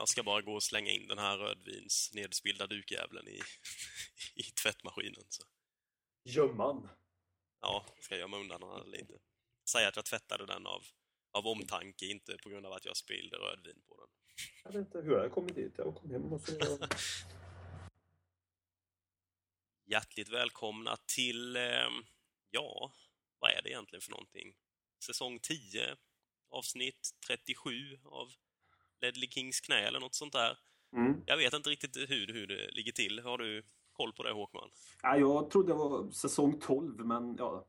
Jag ska bara gå och slänga in den här rödvins nedspillda dukjävlen i, i tvättmaskinen. Så. Gömman. Ja, ska gömma undan den inte. Säga att jag tvättade den av, av omtanke, inte på grund av att jag spillde rödvin på den. Jag vet inte hur jag kommit dit. Jag kom hem och så... Hjärtligt välkomna till, eh, ja, vad är det egentligen för någonting? Säsong 10, avsnitt 37 av Ledley Kings knä eller något sånt där. Mm. Jag vet inte riktigt hur, hur det ligger till. Har du koll på det Håkman? Ja, jag trodde det var säsong 12, men ja,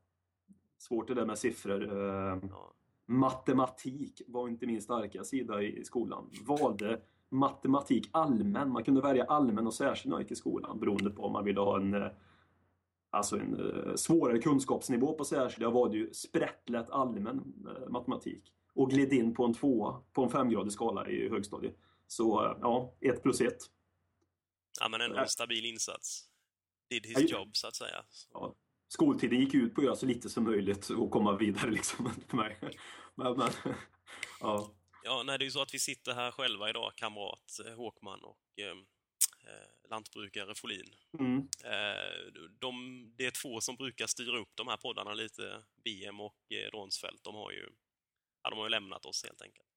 svårt det där med siffror. Eh, Ja. Matematik var inte min starka sida i skolan. Valde matematik allmän. Man kunde välja allmän och särskild när man gick i skolan beroende på om man ville ha en, eh, alltså en eh, svårare kunskapsnivå på särskild. Jag valde ju sprättlätt allmän matematik och gled in på en tvåa på en femgradig skala i högstadiet. Så ja, ett plus ett. ja, men ändå Ja. en stabil insats. Did his Ja, job, så att säga. Ja, skoltiden gick ut på att göra så lite som möjligt och komma vidare liksom för mig. Men, men ja. Ja, nej, det är ju så att vi sitter här själva idag, kamrat eh, Håkman och eh, eh, lantbrukare Folin. Mm. Eh, de, det är två som brukar styra upp de här poddarna lite, BM och eh, Ronsfeldt. De har ju, ja, de har ju lämnat oss helt enkelt.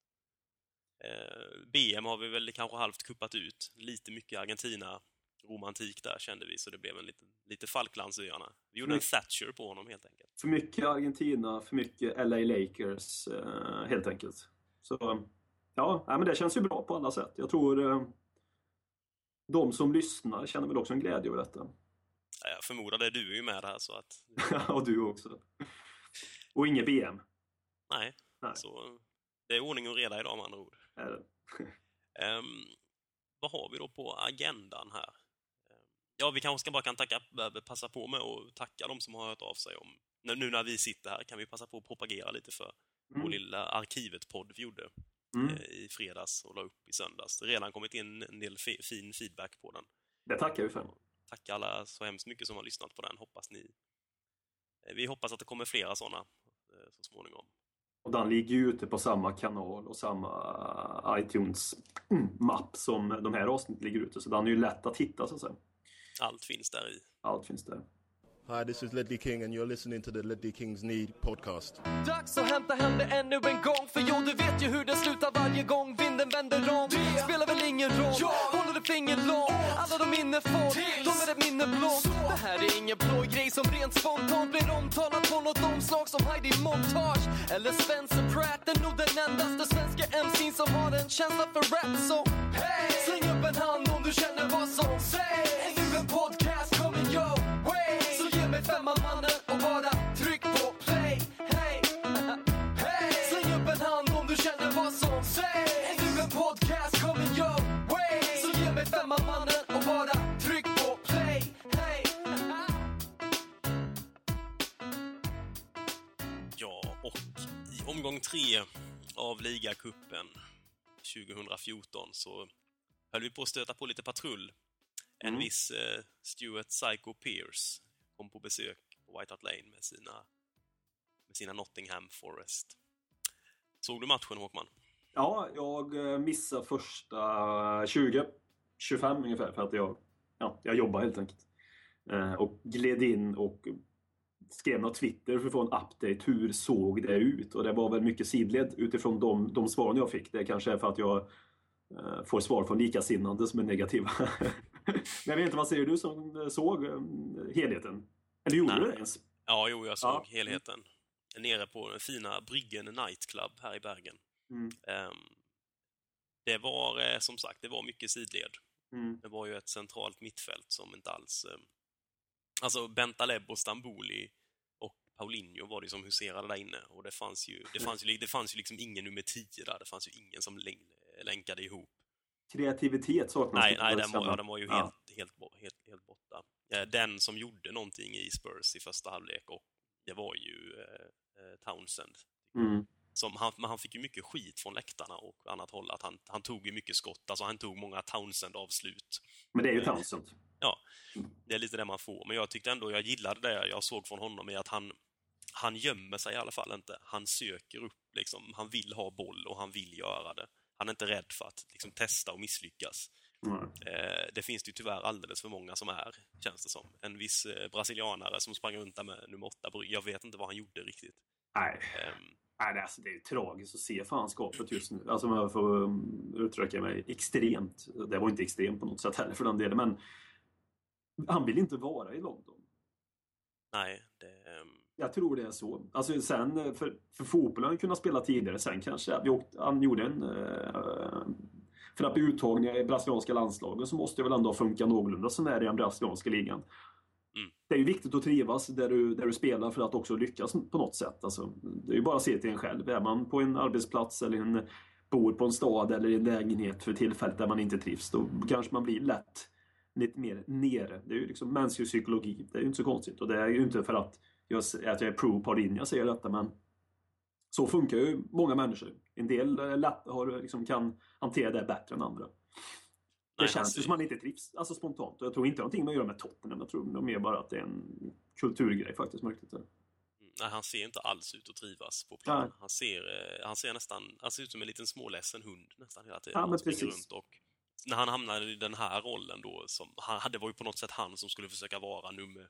Eh, BM har vi väl kanske halvt kuppat ut. Lite mycket Argentina-romantik där kände vi, så det blev en liten, lite Falklandsöarna. Vi gjorde en. Thatcher på honom helt enkelt. För mycket Argentina, för mycket LA Lakers eh, helt enkelt. Så ja, men det känns ju bra på alla sätt. Jag tror eh, de som lyssnar känner väl också en glädje över detta. Ja, Jag förmodar det, du är ju med här så att... och du också. Och inget BM. Nej, Nej. så det är ordning och reda idag med andra ord. Är det. Ehm, vad har vi då på agendan här? Ehm, ja, vi kanske ska bara kan tacka, passa på med att tacka de som har hört av sig om... Nu när vi sitter här kan vi passa på att propagera lite för vår Mm. lilla Arkivet-podd vi gjorde Mm. eh, i fredags och la upp i söndags. Det har redan kommit in en del fi- fin feedback på den. Det tackar vi för. Tack alla så hemskt mycket som har lyssnat på den. Hoppas ni... eh, Vi hoppas att det kommer flera sådana eh, så småningom. Och den ligger ju ute på samma kanal och samma iTunes-mapp som de här avsnitten ligger ute. Så den är ju lätt att hitta så att säga. Allt finns där i. Allt finns där. Hi, this is Ledley King, and you're listening to the Ledley Kings Need podcast. Dags att hämta hem det ännu en gång För jo, du vet ju hur det slutar varje gång vinden vänder om. Det spelar väl ingen roll, håller du finger långt Alla de minne får, de är ett minne blått. Det här är ingen blå grej som rent spontant blir omtalat på något omslag som Heidi Montage Eller Spencer Pratt, är nog den endaste svenska MC'n som har en känsla för rap Så hey! släng upp en hand om du känner vad som sägs. Är en podcast av ligacupen 2014 så höll vi på att stöta på lite patrull. En Mm. viss eh, Stuart Psycho Pierce kom på besök på White Hart Lane med sina, med sina Nottingham Forest. Såg du matchen, Håkman? Ja, jag eh, missade första 20, 25 ungefär för att jag, ja, jag jobbar helt enkelt. Eh, och gled in och skrev något Twitter för att få en update. Hur såg det ut? Och det var väl mycket sidled utifrån de, de svaren jag fick. Det kanske är för att jag eh, får svar från likasinnande som är negativa. Men jag vet inte, vad säger du som såg eh, helheten? Eller gjorde Nej. du det ens? Ja, jo, jag såg Ja. helheten. Nere på den fina Bryggen Nightclub här i Bergen. Mm. Ehm, det var, eh, som sagt, det var mycket sidled. Mm. Det var ju ett centralt mittfält som inte alls... Eh, alltså Bentaleb och Stamboli Paulinho var det som huserade där inne. Och det fanns ju, det fanns ju, det fanns ju liksom ingen nummer 10 där. Det fanns ju ingen som län- länkade ihop. Kreativitet saknas. Nej, nej den, var, ja, den var ju Ja. helt, helt, helt, helt borta. Eh, Den som gjorde någonting i Spurs i första halvlek, och det var ju eh, eh, Townsend. Mm. Som han, men han fick ju mycket skit från läktarna och annat håll. Att han, han tog ju mycket skott. Alltså han tog många Townsend-avslut. Men det är ju Townsend. Ja, det är lite det man får. Men jag tyckte ändå, jag gillade det jag såg från honom i att han, han gömmer sig i alla fall inte. Han söker upp, liksom. Han vill ha boll och han vill göra det. han är inte rädd för att liksom, testa och misslyckas. Mm. Eh, det finns det ju tyvärr alldeles för många som är, känns det som. En viss eh, brasilianare som sprang runt där med nummer åtta Jag vet inte vad han gjorde riktigt. Nej. Ehm, Nej, det, är- alltså, det är ju tragiskt att se fanskapet just nu. Alltså om jag får um, uttrycka mig extremt. Det var inte extremt på något sätt heller för den delen, men han vill inte vara i London. nej, det... ehm, Jag tror det är så. Alltså sen, eh, för, för fotboll har han kunnat spela tidigare. Sen kanske vi åkt, han gjorde en... Eh, för att bli uttagning i brasilianska landslaget så måste det väl ändå funka någorlunda som är i den brasilianska ligan. Mm. Det är ju viktigt att trivas där du, där du spelar för att också lyckas på något sätt. Alltså, det är ju bara att se till en själv. Är man på en arbetsplats eller en, bor på en stad eller i en lägenhet för tillfället där man inte trivs, då kanske man blir lätt lite mer nere. Det är ju liksom mänsklig psykologi. Det är ju inte så konstigt. Och det är ju inte för att jag, att jag är pro Paulinho jag säger detta, men så funkar ju många människor. En del lätt, har, liksom, kan hantera det bättre än andra. Det Nej, känns alltså- ju som man inte trivs alltså spontant. Och jag tror inte det har någonting med att göra med Tottenham. Jag tror mer bara att det är en kulturgrej faktiskt. Märkligt. Nej, han ser inte alls ut att trivas på plan. Nej. Han ser, eh, han ser nästan, han ser ut som en liten småledsen hund nästan hela tiden. Ja, han springer precis. runt och när han hamnade i den här rollen då, som, han, det var ju på något sätt han som skulle försöka vara nummer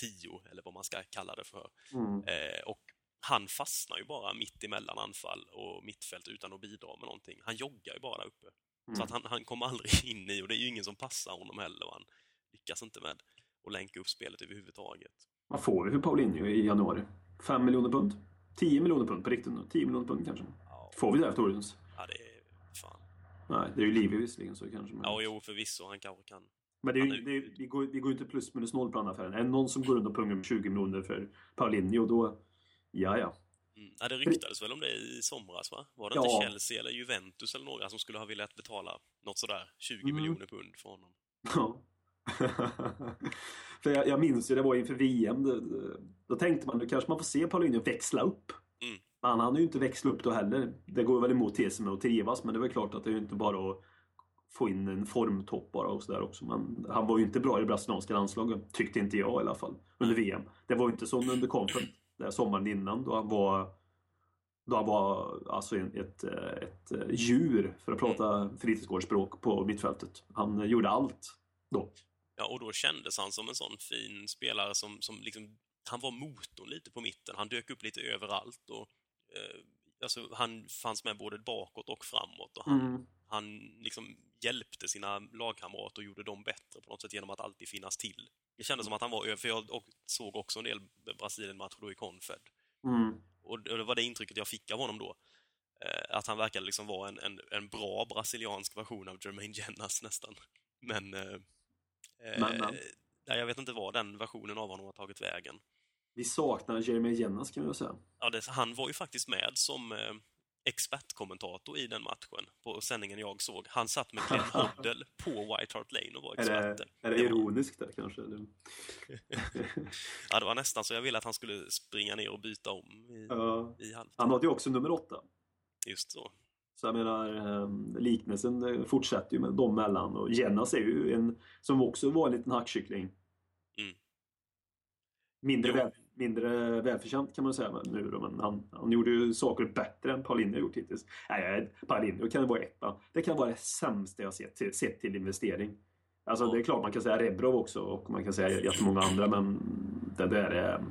10, eller vad man ska kalla det för. Mm. Eh, och han fastnar ju bara mitt emellan anfall och mittfält utan att bidra med någonting. Han joggar ju bara där uppe. Så Mm. att han, han kommer aldrig in i, och det är ju ingen som passar honom heller. Han lyckas inte med att länka upp spelet överhuvudtaget. Vad får vi för Paulinho i januari? 5 miljoner pund? 10 miljoner pund på riktigt nu? 10 miljoner pund kanske? Ja, Får vi det efter Orions? ja det. Nej, det är ju Livi visserligen så kanske. Men, Ja, jo, förvisso. Han kanske kan. men det är, ju- är- det är, vi, går, vi går ju inte plus minus noll på den affären. Är det någon som går runt och pungar med 20 miljoner för Paulinho då... Ja, ja. Mm. Ja, det ryktades väl om det i somras, va? Var det Ja. inte Chelsea eller Juventus eller några som skulle ha velat betala något sådär 20 Mm. miljoner pund för honom? Ja. För jag, jag minns ju, det var inför VM. Då, då tänkte man, då kanske man får se Paulinho växla upp. Mm. Han hann ju inte växla upp då heller. Det går väl emot tesen med att trivas, men det är väl klart att det är ju inte bara att få in en formtopp bara och sådär också. Men han var ju inte bra i det brasilianska landslaget, tyckte inte jag i alla fall, under VM. Det var ju inte som under Conference, där sommaren innan, då han var då han var alltså ett, eh, ett eh, djur, för att prata fritidsgårdsspråk, på mittfältet. Han gjorde allt då. Ja, och då kändes han som en sån fin spelare som, som liksom, han var motorn lite på mitten. Han dök upp lite överallt och alltså, han fanns med både bakåt och framåt och han, Mm. han liksom hjälpte sina lagkamrater och gjorde dem bättre på något sätt genom att alltid finnas till. Det kändes som att han var för jag såg också en del Brasilien-matcher då i Confed. Mm. Och det var det intrycket jag fick av honom då. Eh, att han verkade liksom vara en, en, en bra brasiliansk version av Jermaine Jennas nästan. Men... Eh, eh, Men, men. Nej, jag vet inte var den versionen av honom har tagit vägen. Vi saknar Jeremy Jennas kan väl säga. Ja, det, han var ju faktiskt med som eh, expertkommentator i den matchen på sändningen jag såg. Han satt med Glenn Hoddle på White Hart Lane och var Är expert. det, är det ironiskt där kanske? Ja, det var nästan så jag ville att han skulle springa ner och byta om i, Ja. i halvtid. Han hade ju också nummer åtta. Just så. Så jag menar, eh, liknelsen eh, fortsätter ju med dem mellan. Och Jennas är ju en, som också var en liten hackkyckling. Mm. Mindre, väl, mindre välförtjänt kan man säga nu då, men han, han gjorde ju saker bättre än Paulinho gjort hittills. Nej, Paulinho kan vara etta. Det kan vara det sämsta jag sett, till- sett till investering. Alltså Ja. det är klart man kan säga Rebrov också och man kan säga jättemånga andra men det där är...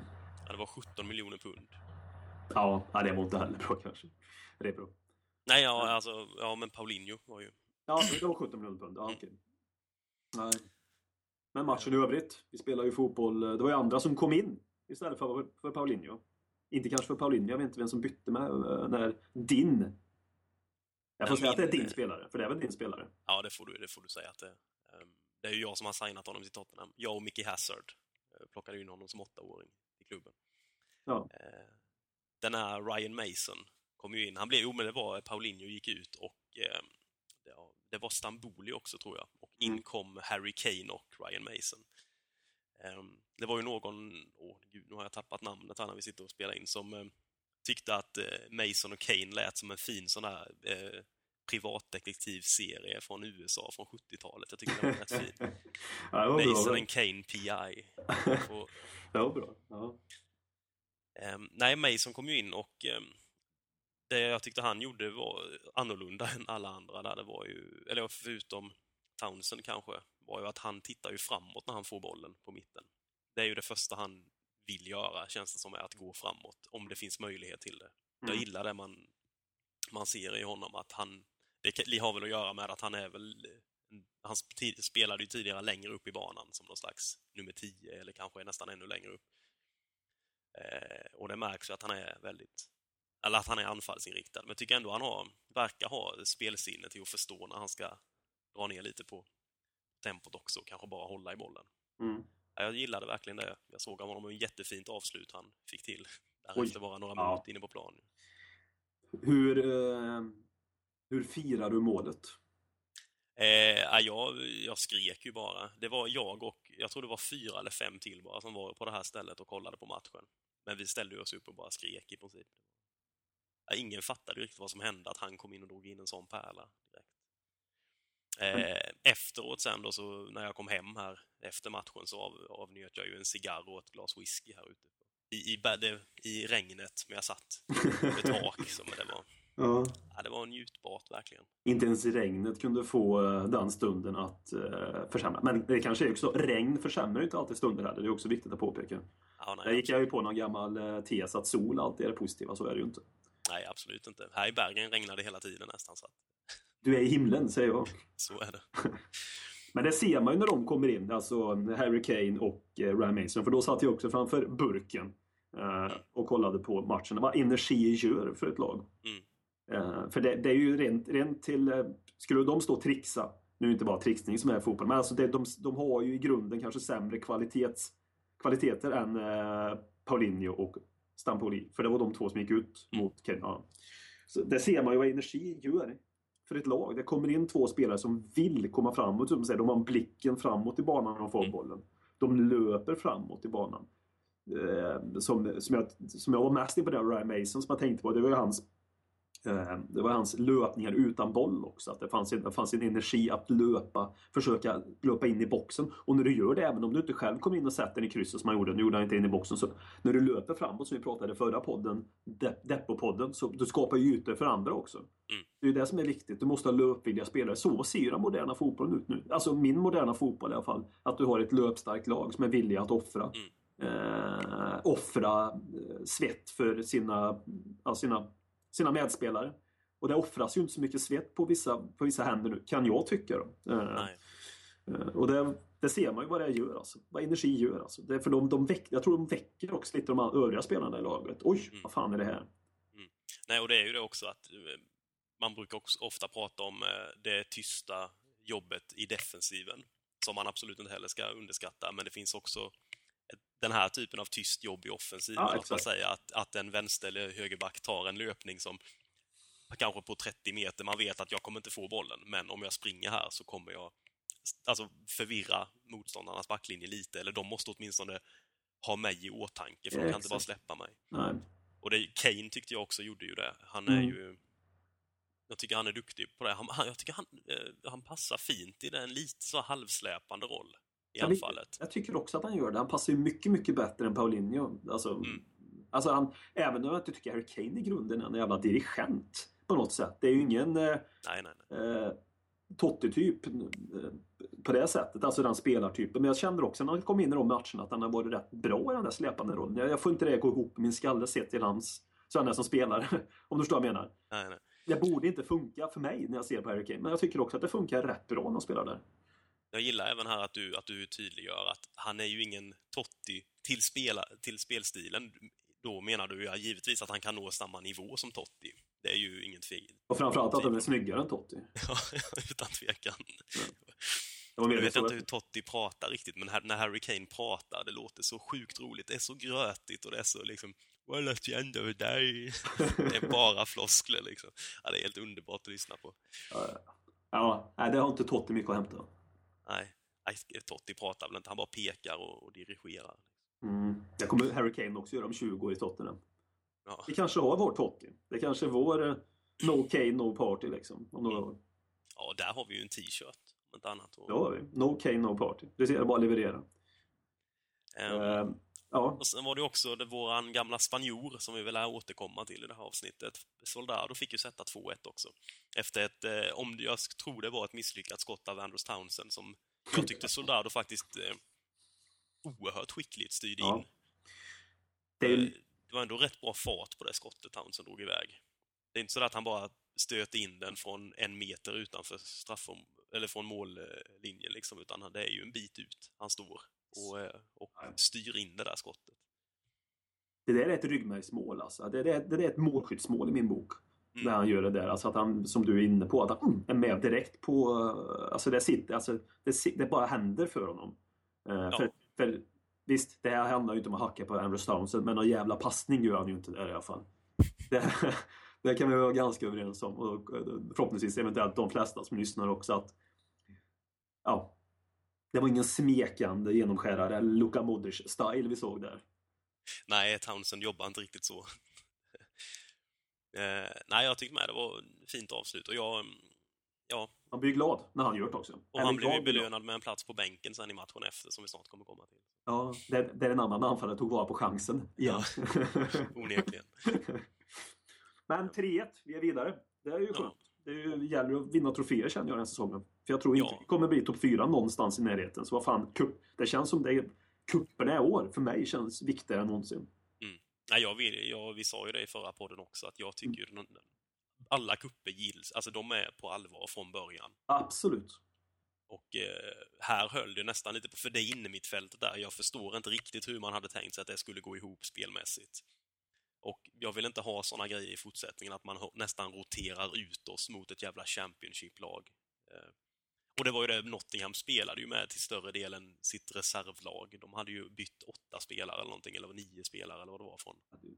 Ja, det var 17 miljoner pund. Ja, ja, det var inte heller bra kanske. Rebrov. Nej, ja, alltså, ja, men Paulinho var ju... Ja, det var 17 miljoner pund. Ja, okej. Nej. Men matchen i övrigt. Vi spelar ju fotboll. Det var ju andra som kom in istället för, för Paulinho. Inte kanske för Paulinho. Jag vet inte vem som bytte med eh, när din... Jag får säga att det är din spelare, för det är väl din spelare? Ja, det får du, det får du säga att det ehm, Det är ju jag som har signat honom till Tottenham. Jag och Mickey Hazard eh, plockade in honom som åttaåring i klubben. Ja. Eh, Den här Ryan Mason kom ju in. Han blev omedelbart, Paulinho gick ut och ehm, det, var Stamboli också tror jag. Och in Mm. kom Harry Kane och Ryan Mason. Ehm, Det var ju någon, åh gud, nu har jag tappat namnet här när vi sitter och spelar in, som eh, tyckte att eh, Mason och Kane lät som en fin sån här eh, privatdetektivserie från USA från 70-talet. Jag tycker den var rätt fin. ja, det var Mason bra. and Kane PI. Och, Det var bra. Ja. ehm, nej, Mason kom ju in och ehm, det jag tyckte han gjorde var annorlunda än alla andra där. Det var ju, eller förutom Townsend kanske, var ju att han tittar ju framåt när han får bollen på mitten. Det är ju det första han vill göra, känns det som, är att gå framåt, om det finns möjlighet till det. Jag Mm. gillar det man, man ser i honom, att han... Det har väl att göra med att han är väl... Han sp- spelade ju tidigare längre upp i banan som någon slags nummer 10 eller kanske nästan ännu längre upp. Eh, och det märks ju att han är väldigt... Eller att han är anfallsinriktad. Men jag tycker ändå han har, verkar ha spelsinne till att förstå när han ska dra ner lite på tempot också och kanske bara hålla i bollen. Mm. Ja, Jag gillade verkligen det. Jag såg av honom en jättefint avslut han fick till. Där Oj. efter bara några Ja. minuter inne på plan. Hur, eh, hur firar du målet? Eh, ja, jag, jag skrek ju bara. Det var jag och, jag tror det var fyra eller fem till bara som var på det här stället och kollade på matchen. Men vi ställde oss upp och bara skrek i princip. Ja, ingen fattade riktigt vad som hände, att han kom in och drog in en sån pärla. Direkt. Eh, efteråt sen då, så när jag kom hem här efter matchen så av, avnjöt jag ju en cigarr och ett glas whisky här ute. I, i, bädde, i regnet, men jag satt på tak. Så, men det, var, Ja. ja, det var njutbart verkligen. Inte ens regnet kunde få eh, den stunden att eh, försämra. Men det kanske är också, regn försämrar ju inte alltid stunder heller. Det är också viktigt att påpeka. Ja, nej, Där gick jag ju på någon gammal eh, tes att sol alltid är det positiva, så är det ju inte. Nej, absolut inte. Här i Bergen regnade det hela tiden nästan, så att, Du är i himlen, säger jag. så är det. Men det ser man ju när de kommer in, alltså Harry Kane och eh, Ryan Mason. För då satt jag också framför burken eh, och kollade på matchen. Vad energi gör för ett lag. Mm. Eh, för det, det är ju rent, rent till... Skulle de stå och trixa, nu är det inte bara trixning som är fotboll, men alltså det, de, de har ju i grunden kanske sämre kvalitets, kvaliteter än Paulinho och Stampoli. För det var de två som gick ut Mm. mot Kane. Ja. Så det ser man ju vad energi gör för ett lag. Det kommer in två spelare som vill komma framåt. Som säger, de har blicken framåt i banan när de får Mm. bollen. De löper framåt i banan. Eh, som, som, jag, som jag var mest imponerad av Ryan Mason som jag tänkte på, det var ju hans det var hans löpningar utan boll också. Att det fanns, en, det fanns en energi att löpa, försöka löpa in i boxen. Och när du gör det, även om du inte själv kommer in och sätter den i krysset som han gjorde, nu gjorde han inte in i boxen, så när du löper framåt som vi pratade i förra podden, De- Deppo-podden, så du skapar ju ytor för andra också. Det är ju det som är viktigt. Du måste ha löpvilliga spelare. Så ser den moderna fotbollen ut nu. Alltså min moderna fotboll i alla fall. Att du har ett löpstarkt lag som är villiga att offra. Eh, offra eh, svett för sina, ja, sina, sina medspelare. Och det offras ju inte så mycket svett på vissa, på vissa händer nu, kan jag tycka. Då. Eh, eh, och det, det ser man ju vad det gör, alltså. vad energi gör. Alltså. Det, för de, de väck, jag tror de väcker också lite de övriga spelarna i laget. Oj, Mm. vad fan är det här? Nej, och det är ju det också att eh, man brukar också ofta prata om eh, det tysta jobbet i defensiven, som man absolut inte heller ska underskatta, men det finns också den här typen av tyst jobb i offensiven. Ja, att man säger att, att en vänster eller högerback tar en löpning som kanske på 30 meter, man vet att jag kommer inte få bollen, men om jag springer här så kommer jag alltså förvirra motståndarnas backlinje lite, eller de måste åtminstone ha mig i åtanke, för de Ja, kan inte bara släppa mig. Nej. Och det, Kane tyckte jag också gjorde ju det. Han är Mm. ju... Jag tycker han är duktig på det. Han, han, jag tycker han, eh, han passar fint i den lite så halvsläpande roll i Ja, men- anfallet. Jag tycker också att han gör det. Han passar ju mycket, mycket bättre än Paulinho. Alltså, Mm. alltså han, även om jag inte tycker Harry Kane i grunden är en jävla dirigent på något sätt. Det är ju ingen eh, Nej, nej, nej. eh, Totti-typ eh, på det sättet. Alltså den spelartypen. Men jag kände också när han kom in i de matcherna att han har varit rätt bra i den där släpande rollen. Jag, jag får inte det att gå ihop i min skalle sett till hans så han är som spelare. Om du förstår vad jag menar. nej, nej. Det borde inte funka för mig när jag ser på Harry Kane. Men jag tycker också att det funkar rätt bra när han spelar där. Jag gillar även här att du, att du tydliggör att han är ju ingen Totti till, spela, till spelstilen. Då menar du ju givetvis att han kan nå samma nivå som Totti. Det är ju inget fel. Och framförallt att han är snyggare än Totti. Ja, utan tvekan. Jag vet så inte att- hur Totti pratar riktigt, men när Harry Kane pratar, det låter så sjukt roligt. Det är så grötigt och det är så liksom Well, at the end of the day. Det är bara floskler liksom. Ja, det är helt underbart att lyssna på. Ja, det har inte Totti mycket att hämta. Nej, Totti pratar väl inte, han bara pekar och, och dirigerar. Mm. Det kommer Harry Kane också göra om 20 år i Tottenham. Ja, Vi kanske har vår Totti. Det kanske är vår eh, No Kane, No Party liksom. Om några år. ja där har vi ju en t-shirt, om inte annat. Och, Det har vi. No Kane, No Party. Det ser jag bara leverera. Eh, Ja, Och sen var det också det, våran gamla spanjor som vi väl lär återkomma till i det här avsnittet. Soldado fick ju sätta 2-1 också. Efter ett, eh, om jag tror det var ett misslyckat skott av Andrews Townsend som jag tyckte Soldado faktiskt eh, oerhört skickligt styrde Ja. in. det Eh, Det var ändå rätt bra fart på det skottet Townsend drog iväg. Det är inte så att han bara stöt in den från en meter utanför straffom eller från mållinjen liksom, utan det är ju en bit ut han står och, eh, och styr in det där skottet. Det där är ett ryggmärgsmål alltså. Det, det, det är ett målskyttsmål i min bok. Mm. När han gör det där. Alltså att han, som du är inne på, att han är med direkt på... eh, Alltså det sitter, alltså det, det bara händer för honom. Eh, för, för, visst, det här handlar ju inte om att hacka på Andrew Townsend, men någon jävla passning gör han ju inte där i alla fall. Det, det kan vi vara ganska överens om. Och förhoppningsvis eventuellt de flesta som lyssnar också att... Ja. Det var ingen smekande genomskärare, Luka Modric-style vi såg där. Nej, Townsend jobbar inte riktigt så. eh, nej, jag tyckte med det var ett fint avslut och jag... mm, Ja, Man blir glad när han gör det också. och han blev ju belönad med en plats på bänken sen i matchen efter som vi snart kommer komma till. Ja, där, där en annan anfallare tog vara på chansen igen. Onekligen. Men 3-1, vi är vidare. Det är ju Ja. skönt. Det är ju, gäller att vinna troféer känner jag den här säsongen. För jag tror inte Ja. vi kommer bli topp 4 någonstans i närheten. Så vad fan, kupp, det känns som det är kupperna i år för mig känns viktigare än någonsin. Nej, jag vill, jag, vi sa ju det i förra podden också, att jag tycker den, alla kupper gills, alltså de är på allvar från början. Absolut. Och eh, här höll det nästan lite på, för det inne mitt fältet där, jag förstår inte riktigt hur man hade tänkt sig att det skulle gå ihop spelmässigt. Och jag vill inte ha såna grejer i fortsättningen, att man nästan roterar ut oss mot ett jävla Championship-lag. Eh, och det var ju det, Nottingham spelade ju med till större delen sitt reservlag. De hade ju bytt åtta spelare eller någonting, eller nio spelare eller vad det var från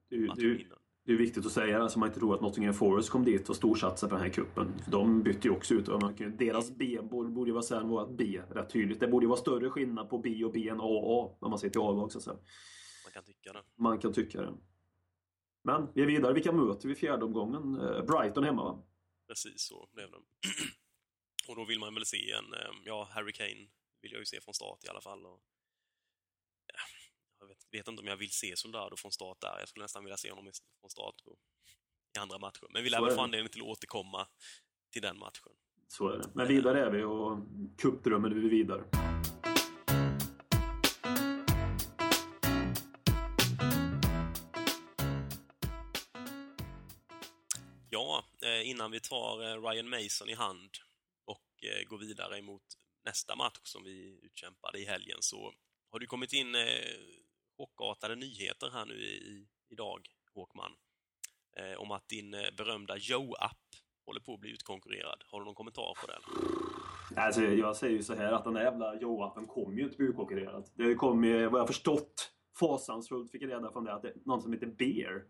Det är, ju- det, är, viktigt att säga så man inte tror att Nottingham Forest kom dit och storsatsade på den här kuppen. De bytte ju också ut. Deras B borde, ju vara sen vårt B rätt tydligt. Det borde ju vara större skillnad på B och B än A och A när man ser till A-lag så att säga. Man kan tycka det. Man kan tycka det. Men vi är vidare. Vilka möter vi i fjärde omgången? Eh, Brighton hemma va? Precis så blev det. och då vill man väl se en, eh, ja, Harry Kane vill jag ju se från start i alla fall. Och, ja, jag vet, vet inte om jag vill se Soldado från start där. Jag skulle nästan vilja se honom från start på, i andra matcher. Men vi lär väl få anledning till att återkomma till den matchen. Så är det. Men vidare är vi och cupdrömmen är vi vidare. Ja, eh, innan vi tar eh, Ryan Mason i hand går vidare emot nästa match som vi utkämpade i helgen så har det kommit in eh, chockartade nyheter här nu i, idag, Håkman, eh, om att din eh, berömda Joe-app håller på att bli utkonkurrerad. Har du någon kommentar på det? Alltså, jag säger ju så här att den där jävla Joe-appen kommer ju inte bli utkonkurrerad. Det kom ju, vad jag förstått, fasansfullt fick jag reda från det att det är någon som heter Bear.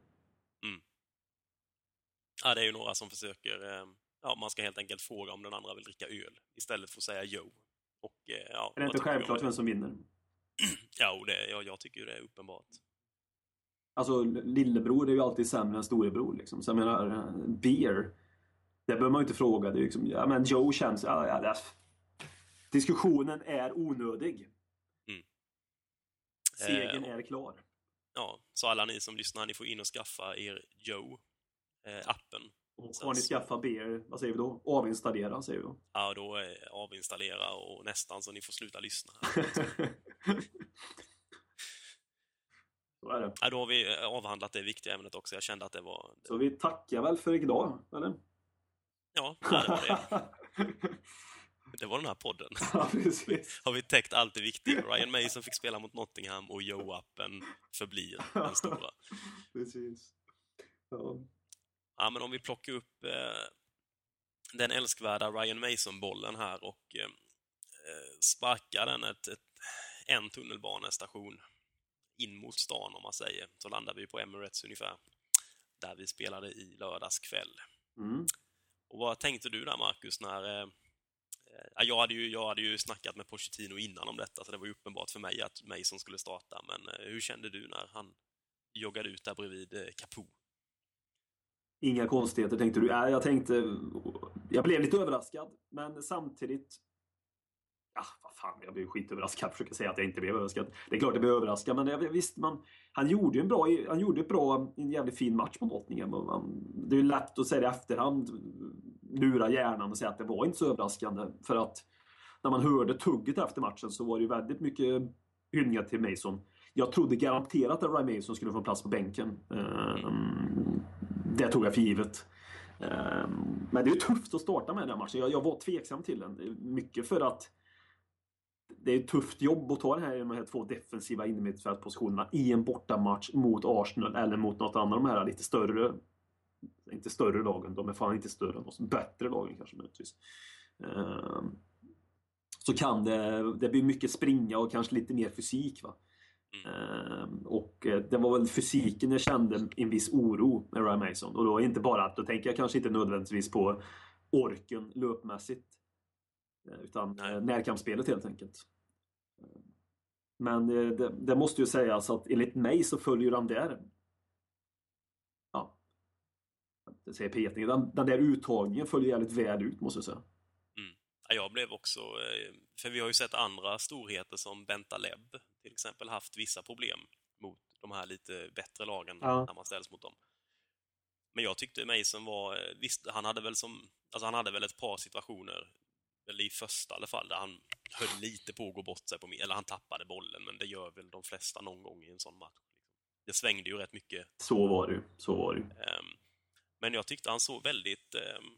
Ja, det är ju några som försöker... Eh, ja, man ska helt enkelt fråga om den andra vill dricka öl istället för att säga Joe. Och, eh, ja, Är det inte självklart vem som vinner? Ja, och det, ja, jag tycker ju det är uppenbart. Alltså lillebror är ju alltid sämre än storebror liksom. Så jag menar, eh, Bear. Det behöver man ju inte fråga. Det är liksom, ja men Joe känns... Ja, ja, det, diskussionen är onödig. Mm. Segern Eh, är klar. Ja, så alla ni som lyssnar, ni får in och skaffa er Joe-appen. Och har ni skaffat Bear, vad säger vi då? Avinstallera säger vi då. Ja, då eh, avinstallera och nästan så ni får sluta lyssna. Så är det. Ja, då har vi eh, avhandlat det viktiga ämnet också. Jag kände att det var... Så vi tackar väl för idag, eller? Ja, det var det. Det var den här podden. ja, precis. Har vi täckt allt det viktiga. Ryan Mason fick spela mot Nottingham och Joe-appen förblir den stora. precis. Ja. Ja, men om vi plockar upp eh, den älskvärda Ryan Mason-bollen här och eh, eh, sparkar den ett, ett, en tunnelbanestation in mot stan, om man säger, så landar vi på Emirates ungefär, där vi spelade i lördags kväll. Mm. Och vad tänkte du där, Marcus, när... Eh, eh, jag, hade ju, jag hade ju snackat med Pochettino innan om detta, så det var ju uppenbart för mig att Mason skulle starta, men eh, hur kände du när han joggade ut där bredvid Capo? Inga konstigheter tänkte du? Nej, jag tänkte... Jag blev lite överraskad, men samtidigt... Ja, vad fan, jag blev skitöverraskad. Försöker säga att jag inte blev överraskad. Det är klart jag blev överraskad, men jag, visst, man, han gjorde ju en bra, han gjorde ett bra, en jävligt fin match mot Nottingham. Det är lätt att säga i efterhand, lura hjärnan och säga att det var inte så överraskande. För att när man hörde tugget efter matchen så var det ju väldigt mycket hyllningar till Mason. Jag trodde garanterat att Ryan Mason skulle få plats på bänken. Det tog jag för givet. Ehm, men det är ju tufft att starta med den här matchen. Jag, var tveksam till den. Mycket för att det är ett tufft jobb att ta det här de här två defensiva innermittfältspositionerna i en bortamatch mot Arsenal eller mot något annat av de här lite större inte större lagen, de är fan inte större än oss. Bättre lagen kanske möjligtvis. Ehm, så kan det, det blir mycket springa och kanske lite mer fysik. Va? Mm. Och eh, det var väl fysiken jag kände en viss oro med Ryan Mason. Och då inte bara att, då tänker jag kanske inte nödvändigtvis på orken löpmässigt. Eh, utan Nej. närkampsspelet helt enkelt. Men det, det, måste ju sägas att enligt mig så följer han där Ja. Det säger Peter. Den, den där uttagningen följer jävligt väl ut måste jag säga. Jag blev också, eh, för vi har ju sett andra storheter som Bentaleb till exempel haft vissa problem mot de här lite bättre lagen ja. när man ställs mot dem. Men jag tyckte Mason var, eh, visst, han hade väl som, alltså han hade väl ett par situationer, eller i första i alla fall, där han höll lite på att gå bort sig på eller han tappade bollen, men det gör väl de flesta någon gång i en sån match. Det svängde ju rätt mycket. Så var det så var det um, Men jag tyckte han såg väldigt um,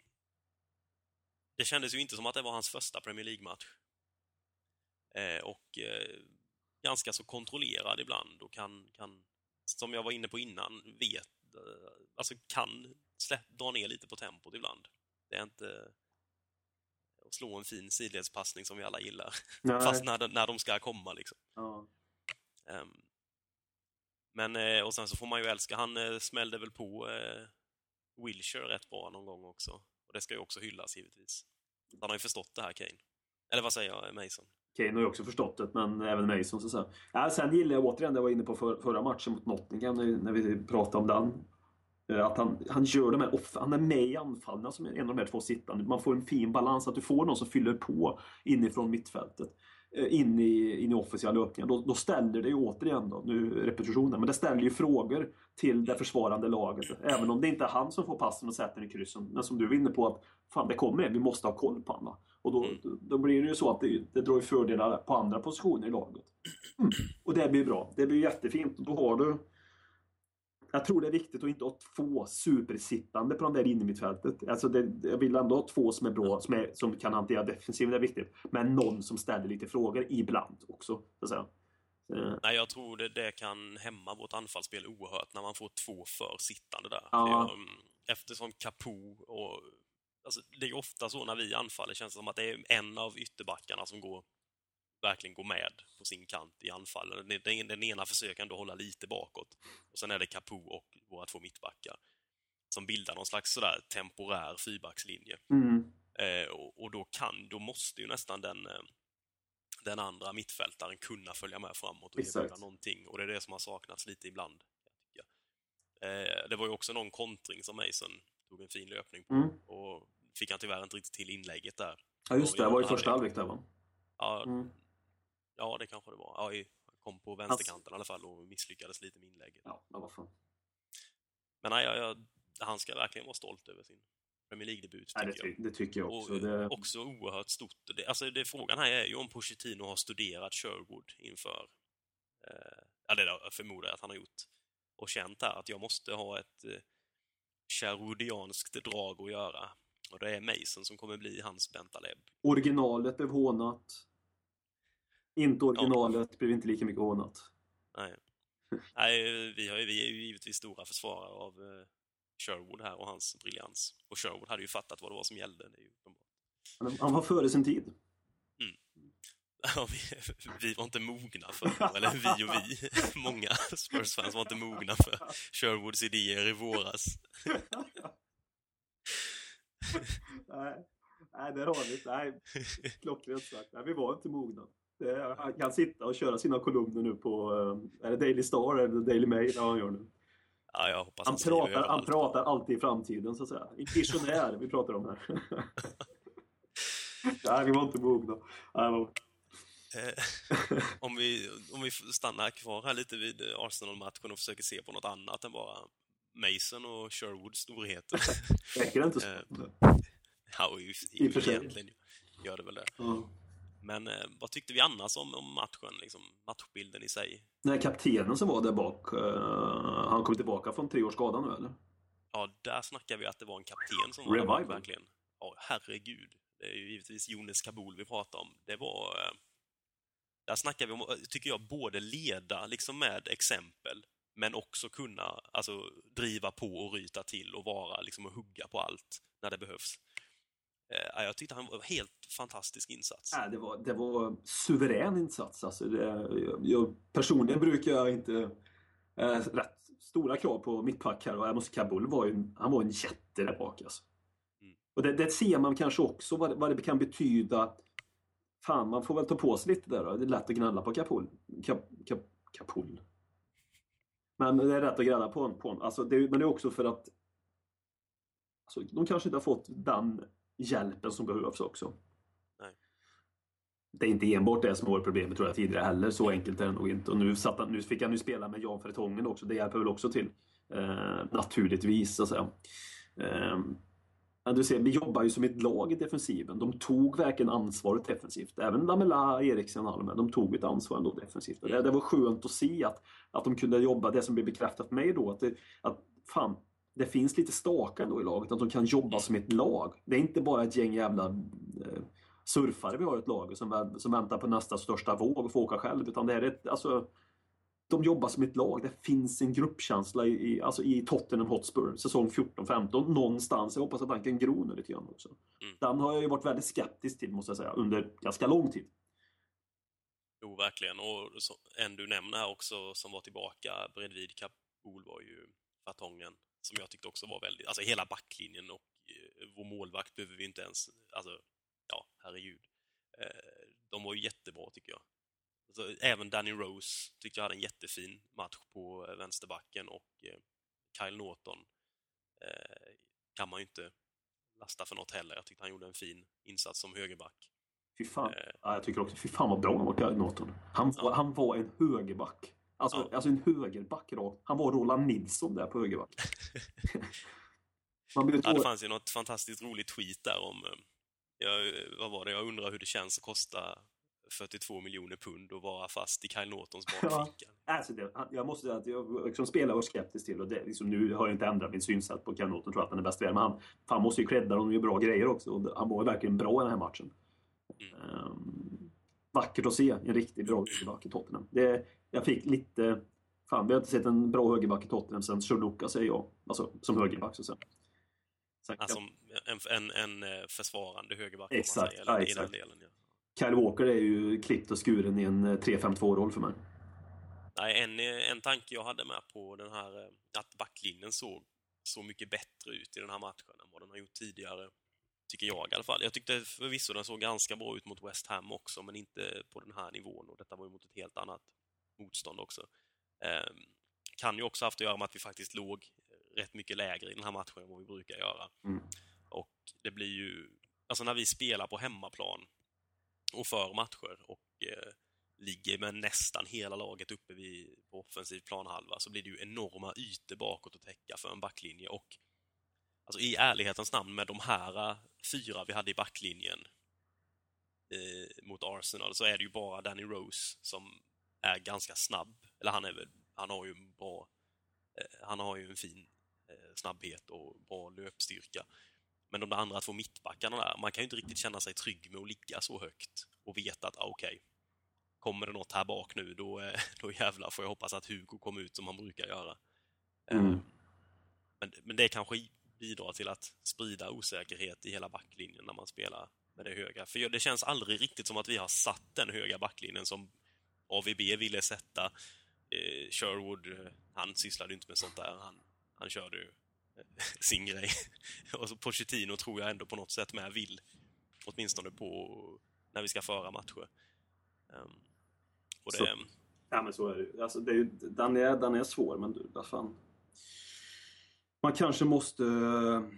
det kändes ju inte som att det var hans första Premier League-match. Eh, och eh, ganska så kontrollerad ibland och kan, kan, som jag var inne på innan, vet, eh, alltså kan släpp, dra ner lite på tempot ibland. Det är inte att slå en fin sidledspassning som vi alla gillar. Fast när, när de ska komma liksom. Ja. Um, men, eh, och sen så får man ju älska, han eh, smällde väl på eh, Wilshire rätt bra någon gång också. Och det ska ju också hyllas givetvis. Han har ju förstått det här, Kane. Eller vad säger jag, Mason? Kane har ju också förstått det, men även Mason så att säga. Ja, sen gillar jag återigen, det jag var inne på för, förra matchen mot Nottingham när vi pratade om den. Eh, att han, han gör de här off, han är med i anfallen som en av de här två sittande. Man får en fin balans, att du får någon som fyller på inifrån mittfältet. Eh, in i, in i offensiva löpningar. Då, då ställer det ju återigen, då, nu repetitionen, men det ställer ju frågor till det försvarande laget. Även om det inte är han som får passen och sätter den i kryssen. Men som du var inne på, att fan det kommer en, vi måste ha koll på honom. Och då, mm. då blir det ju så att det, det drar fördelar på andra positioner i laget. Mm. Och det blir bra. Det blir jättefint. Då har du jag tror det är viktigt att inte ha två supersittande på de där innermittfältet. Alltså det, jag vill ändå ha två som är bra, som, är, som kan hantera defensiven, det är viktigt. Men någon som ställer lite frågor ibland också. Så att säga. Eh. Nej, jag tror det, det kan hämma vårt anfallsspel oerhört när man får två för sittande där. Ja. Mm, eftersom Capo och... Alltså, det är ofta så när vi anfaller, känns det som att det är en av ytterbackarna som går verkligen gå med på sin kant i anfallen. Den, den ena försöker ändå hålla lite bakåt. Och sen är det Capo och våra två mittbackar som bildar någon slags sådär temporär fyrbackslinje. Mm. Eh, och, och, då kan, då måste ju nästan den, eh, den andra mittfältaren kunna följa med framåt och erbjuda någonting. Och det är det som har saknats lite ibland. Eh, det var ju också någon kontring som Mason tog en fin löpning på. Mm. Och fick han tyvärr inte riktigt till inlägget där. Ja just det, det var i första halvlek där va? Ja, mm. Ja, det kanske det var. Ja, jag kom på vänsterkanten i alla fall och misslyckades lite med inlägget. Ja, men vad fan. Men nej, jag, jag, han ska verkligen vara stolt över sin Premier League-debut, tycker det, ty det, tycker jag också. Och, det... Också oerhört stort. Det, alltså, det, frågan här är ju om Pochettino har studerat Sherwood inför... Eh, ja, det förmodar jag att han har gjort. Och känt här att jag måste ha ett eh, Sherwoodianskt drag att göra. Och det är Mason som kommer bli hans Bentaleb. Originalet blev hånat. Inte originalet ja. blev inte lika mycket hånat. Nej. Nej, vi, har, vi är ju givetvis stora försvarare av uh, Sherwood här och hans briljans. Och Sherwood hade ju fattat vad det var som gällde. Det är ju han, han var före sin tid. Mm. Ja, vi, vi, var inte mogna för, eller vi och vi, många Spurs-fans var inte mogna för Sherwoods idéer i våras. nej, nej, det har vi. Nej, klockrent sagt. Nej, vi var inte mogna. Han kan sitta och köra sina kolumner nu på, eh, är det Daily Star eller Daily Mail? Ja, han gör nu. Ja, han, han pratar, han pratar alltid i framtiden, så att säga. En visionär vi pratar om här. Nej, vi var inte mogna. Eh, om, vi, om vi stannar kvar här lite vid Arsenal-matchen och försöker se på något annat än bara Mason och Sherwoods storheter. Räcker det inte så? Eh, ja, i, i, I och egentligen gör det väl det. Ja. Men eh, vad tyckte vi annars om, om matchen, liksom, matchbilden i sig? Nej, kaptenen som var där bak, eh, han kom tillbaka från tre års skada nu eller? Ja, där snackar vi att det var en kapten som var där Revival. bak, verkligen. Ja, herregud. Det är ju givetvis Jonas Kabul vi pratar om. Det var... Eh, där snackar vi om, tycker jag, både leda liksom med exempel, men också kunna alltså, driva på och ryta till och vara liksom och hugga på allt när det behövs. Eh, ja, jag tyckte han var helt fantastisk insats. Nej, det var, det var suverän insats. Alltså det, jag, personligen brukar jag inte... Eh, rätt stora krav på mittbackar och Amos Kabul var ju, han var en jätte där bak alltså. Mm. Och det, det ser man kanske också vad, det- vad det kan betyda. Fan, man får väl ta på sig lite där då. Det är lätt att gnälla på Kapul. Kap, kap, kapul. Men det är rätt att gnälla på en. På. Alltså det, men det är också för att alltså, de kanske inte har fått den hjälpen som behövs också. Nej. Det är inte enbart det som varit problemet tror jag tidigare heller. Så enkelt är det nog inte. Och nu, satt han, nu fick han ju spela med Jan Fertongen också. Det hjälper väl också till. Eh, naturligtvis så att säga. Eh, du ser, vi jobbar ju som ett lag i defensiven. De tog verkligen ansvaret defensivt. Även Lamela, Eriksen och Almen, de tog ett ansvar ändå defensivt. Det, det var skönt att se att, att de kunde jobba, det som blev bekräftat för mig då, att, det, att fan, det finns lite staka ändå i laget, att de kan jobba som ett lag. Det är inte bara ett gäng jävla eh, surfare vi har i ett lag som, som väntar på nästa största våg och får åka själv. Utan det är ett, alltså, de jobbar som ett lag. Det finns en gruppkänsla i, i, alltså i Tottenham Hotspur säsong 14-15 någonstans. Jag hoppas att den kan gro nu lite grann också. Mm. Den har jag ju varit väldigt skeptisk till måste jag säga under ganska lång tid. Jo, verkligen. Och så, en du nämner här också som var tillbaka bredvid Kabul var ju Fatongen, som jag tyckte också var väldigt... Alltså hela backlinjen och eh, vår målvakt behöver vi inte ens... Alltså, ja, herregud. Eh, de var ju jättebra tycker jag. Alltså, även Danny Rose tyckte jag hade en jättefin match på eh, vänsterbacken och eh, Kyle Norton eh, kan man ju inte lasta för något heller. Jag tyckte han gjorde en fin insats som högerback. Fy fan. Eh. Ja, jag tycker också, fy fan vad bra han var, Kyle Norton. Han, Ja. han var en högerback. Alltså, Ja. alltså en högerback rakt. Han var Roland Nilsson där på högerback. Man Ja, det fanns ju något fantastiskt roligt tweet där om... eh, Jag, vad var det? Jag undrar hur det känns att kosta 42 miljoner pund och vara fast i Kyle Nortons bakficka. Alltså det, han- jag måste säga att jag liksom spelar och skeptisk till och det, liksom, nu har jag inte ändrat min synsätt på Kyle Norton, tror att han är bäst i världen. Men han, fan måste ju credda honom, gör bra grejer också. Och han var verkligen bra i den här matchen. Mm. Ehm, vackert att se en riktigt bra högerback i Tottenham. Det, jag fick lite... Fan, vi har inte sett en bra högerback i Tottenham sen Choluka säger jag. Alltså som högerback så att säga. Alltså en, en, en eh, försvarande högerback, Exakt, man säger. ja, exakt. delen, ja. Kyle Walker är ju klippt och skuren i en eh, 3-5-2-roll för mig. Nej, en, eh, en tanke jag hade med på den här, eh, att backlinjen såg så mycket bättre ut i den här matchen än vad den har gjort tidigare. Tycker jag i alla fall. Jag tyckte förvisso den såg ganska bra ut mot West Ham också, men inte på den här nivån. Och detta var ju mot ett helt annat motstånd också. Eh, kan ju också haft att göra med att vi faktiskt låg rätt mycket lägre i den här matchen än vad vi brukar göra. Mm. Och det blir ju... Alltså när vi spelar på hemmaplan och för matcher och eh, ligger med nästan hela laget uppe vid, på offensiv planhalva så blir det ju enorma ytor bakåt att täcka för en backlinje och alltså i ärlighetens namn med de här eh, fyra vi hade i backlinjen eh, mot Arsenal så är det ju bara Danny Rose som är ganska snabb. Eller han är väl, han har ju en bra, eh, han har ju en fin eh, snabbhet och bra löpstyrka. Men de där andra två mittbackarna där, man kan ju inte riktigt känna sig trygg med att ligga så högt och veta att, ah, okej, kommer det något här bak nu, då, eh, då jävlar får jag hoppas att Hugo kommer ut som han brukar göra. Mm. Eh, Men, men det kanske bidrar till att sprida osäkerhet i hela backlinjen när man spelar med det höga. För det känns aldrig riktigt som att vi har satt den höga backlinjen som AVB ville sätta. Eh, Sherwood, eh, han sysslade ju inte med sånt där. Han, han körde ju eh, sin grej. Och så Pochettino tror jag ändå på något sätt med vill. Åtminstone på när vi ska föra matcher. Um, och det, Så- Ja men så är det ju. Alltså, det är ju den, är, den är svår men du, vad fan. Man kanske måste,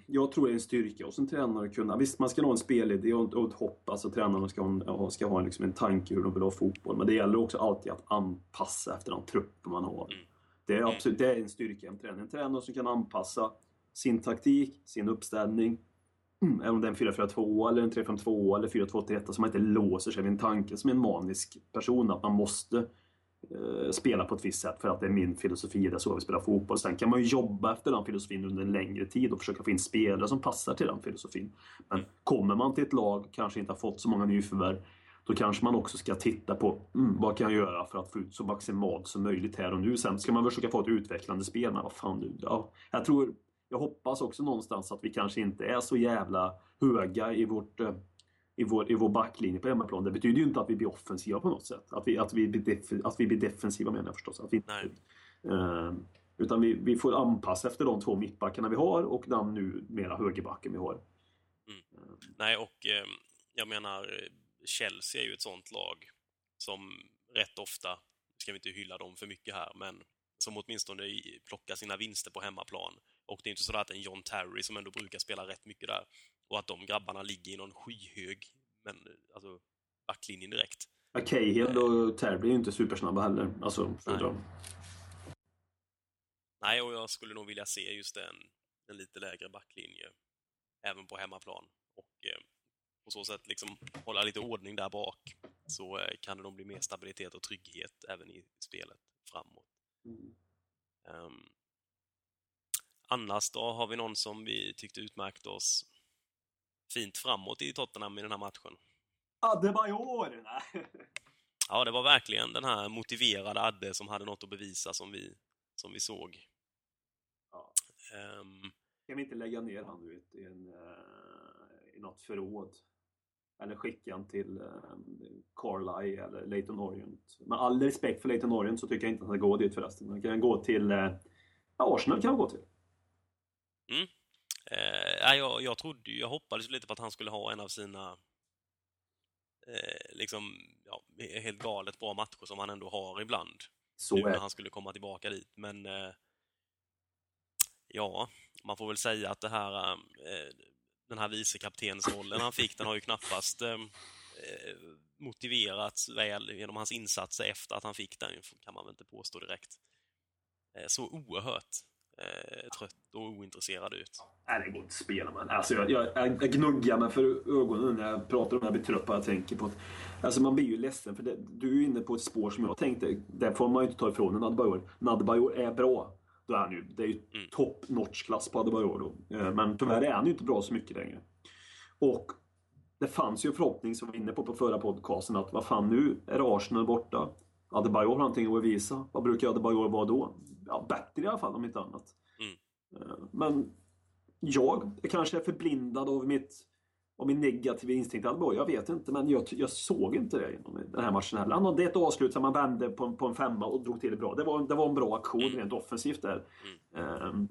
jag tror det är en styrka hos en tränare att kunna, visst man ska ha en spelidé och ett hopp, alltså tränarna ska ha, ska ha liksom en tanke hur de vill ha fotboll. Men det gäller också alltid att anpassa efter de trupper man har. Mm. Det är, absolut, det är en styrka en tränare. En tränare som kan anpassa sin taktik, sin uppställning, mm, även om det är en 4-4-2 eller en 3-5-2 eller 4-2-3-1, så man inte låser sig vid en tanke som en manisk person, att man måste eh, Eh, spela på ett visst sätt för att det är min filosofi, det är så vi spelar fotboll. Sen kan man ju jobba efter den filosofin under en längre tid och försöka få in spelare som passar till den filosofin. Men kommer man till ett lag, kanske inte har fått så många nyförvärv, då kanske man också ska titta på mm, vad kan jag göra för att få ut så maximalt som möjligt här och nu. Sen ska man försöka få ett utvecklande spel, men vad fan nu. Ja, jag tror, jag hoppas också någonstans att vi kanske inte är så jävla höga i vårt eh, i vår, i vår backlinje på hemmaplan. Det betyder ju inte att vi blir offensiva på något sätt. Att vi, att vi, blir, def, att vi blir defensiva menar jag förstås. Att vi, Nej. eh, utan vi, vi får anpassa efter de två mittbackarna vi har och den nu mera högerbacken vi har. Nej, och eh, jag menar, Chelsea är ju ett sånt lag som rätt ofta, ska vi inte hylla dem för mycket här, men som åtminstone plockar sina vinster på hemmaplan. Och det är inte så att en John Terry som ändå brukar spela rätt mycket där, och att de grabbarna ligger i någon skyhög men, eh, alltså, backlinjen direkt. Ja, Cahill och Terry är ju inte supersnabba heller. Alltså, Nej. Nej, och jag skulle nog vilja se just en, en lite lägre backlinje även på hemmaplan. Och eh, på så sätt liksom hålla lite ordning där bak så eh, kan det nog bli mer stabilitet och trygghet även i spelet framåt. Mm. Ehm, annars då, har vi någon som vi tyckte utmärkte oss fint framåt i Tottenham i den här matchen? Adebayor! Nej. Ja, det var verkligen den här motiverade Adde som hade något att bevisa som vi, som vi såg. Ja. Ehm, Kan vi inte lägga ner han du vet, i, en, eh, i något förråd? Eller skicka han till eh, Carlisle eller Leighton Orient. Med all respekt för Leighton Orient så tycker jag inte att han ska gå dit förresten. Han kan gå till eh, ja, Arsenal kan han gå till. Eh, jag, jag trodde jag hoppades lite på att han skulle ha en av sina eh, liksom, ja, helt galet bra matcher som han ändå har ibland. Så nu är när han skulle komma tillbaka dit. Men eh, ja, man får väl säga att det här, eh, den här vicekaptensrollen han fick, den har ju knappast eh, eh, motiverats väl genom hans insatser efter att han fick den, kan man väl inte påstå direkt. Eh, så oerhört eh, trött och ointresserad ut. Nej, det går inte att spela med. Alltså, jag, jag, jag gnuggar mig för ögonen när jag pratar om det. Jag blir trött på jag tänker på det. Alltså man blir ju ledsen för det, du är ju inne på ett spår som jag tänkte. Det får man ju inte ta ifrån en Adebayor. Adebayor är bra, då är han ju, det är ju Mm. top notch klass på Adebayor då. Eh, Men tyvärr är han ju inte bra så mycket längre. Och det fanns ju en förhoppning som vi var inne på på förra podcasten att vad fan nu är Arsenal borta. Adebayor har någonting att bevisa. Vad brukar Adebayor vara då? Ja, bättre i alla fall om inte annat. Mm. Eh, Men jag kanske är förblindad av mitt av min negativa instinkt. Adebayor, Jag vet inte, men jag, jag såg inte det genom den här matchen heller. Han hade ett avslut som man vände på, en- på en femma och drog till det bra. Det var, det var en bra aktion Mm. rent offensivt där. Um,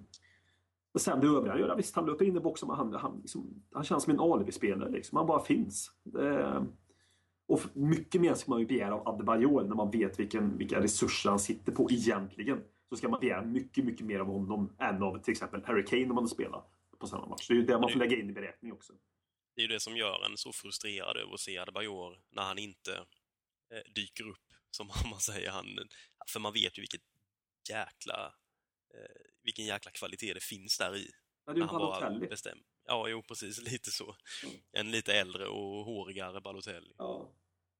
och sen det övriga han gör, visst han löper in i boxen men han, han, liksom, han känns som en alibi-spelare. Liksom. Han bara finns. Det, och mycket mer ska man ju begära av Adebayor när man vet vilken, vilka resurser han sitter på egentligen. Så ska man begära mycket, mycket mer av honom än av till exempel Harry Kane om man spelar på samma match. Det är ju det man får lägga in i beräkning också. Det är ju det som gör en så frustrerad över att se Adebayor när han inte eh, dyker upp, som man säger. Han, för man vet ju vilket jäkla, eh, vilken jäkla kvalitet det finns där i. Ja, det är ju han Balotelli. bestämmer. Ja, jo, precis. Lite så. En lite äldre och hårigare Balotelli. Ja.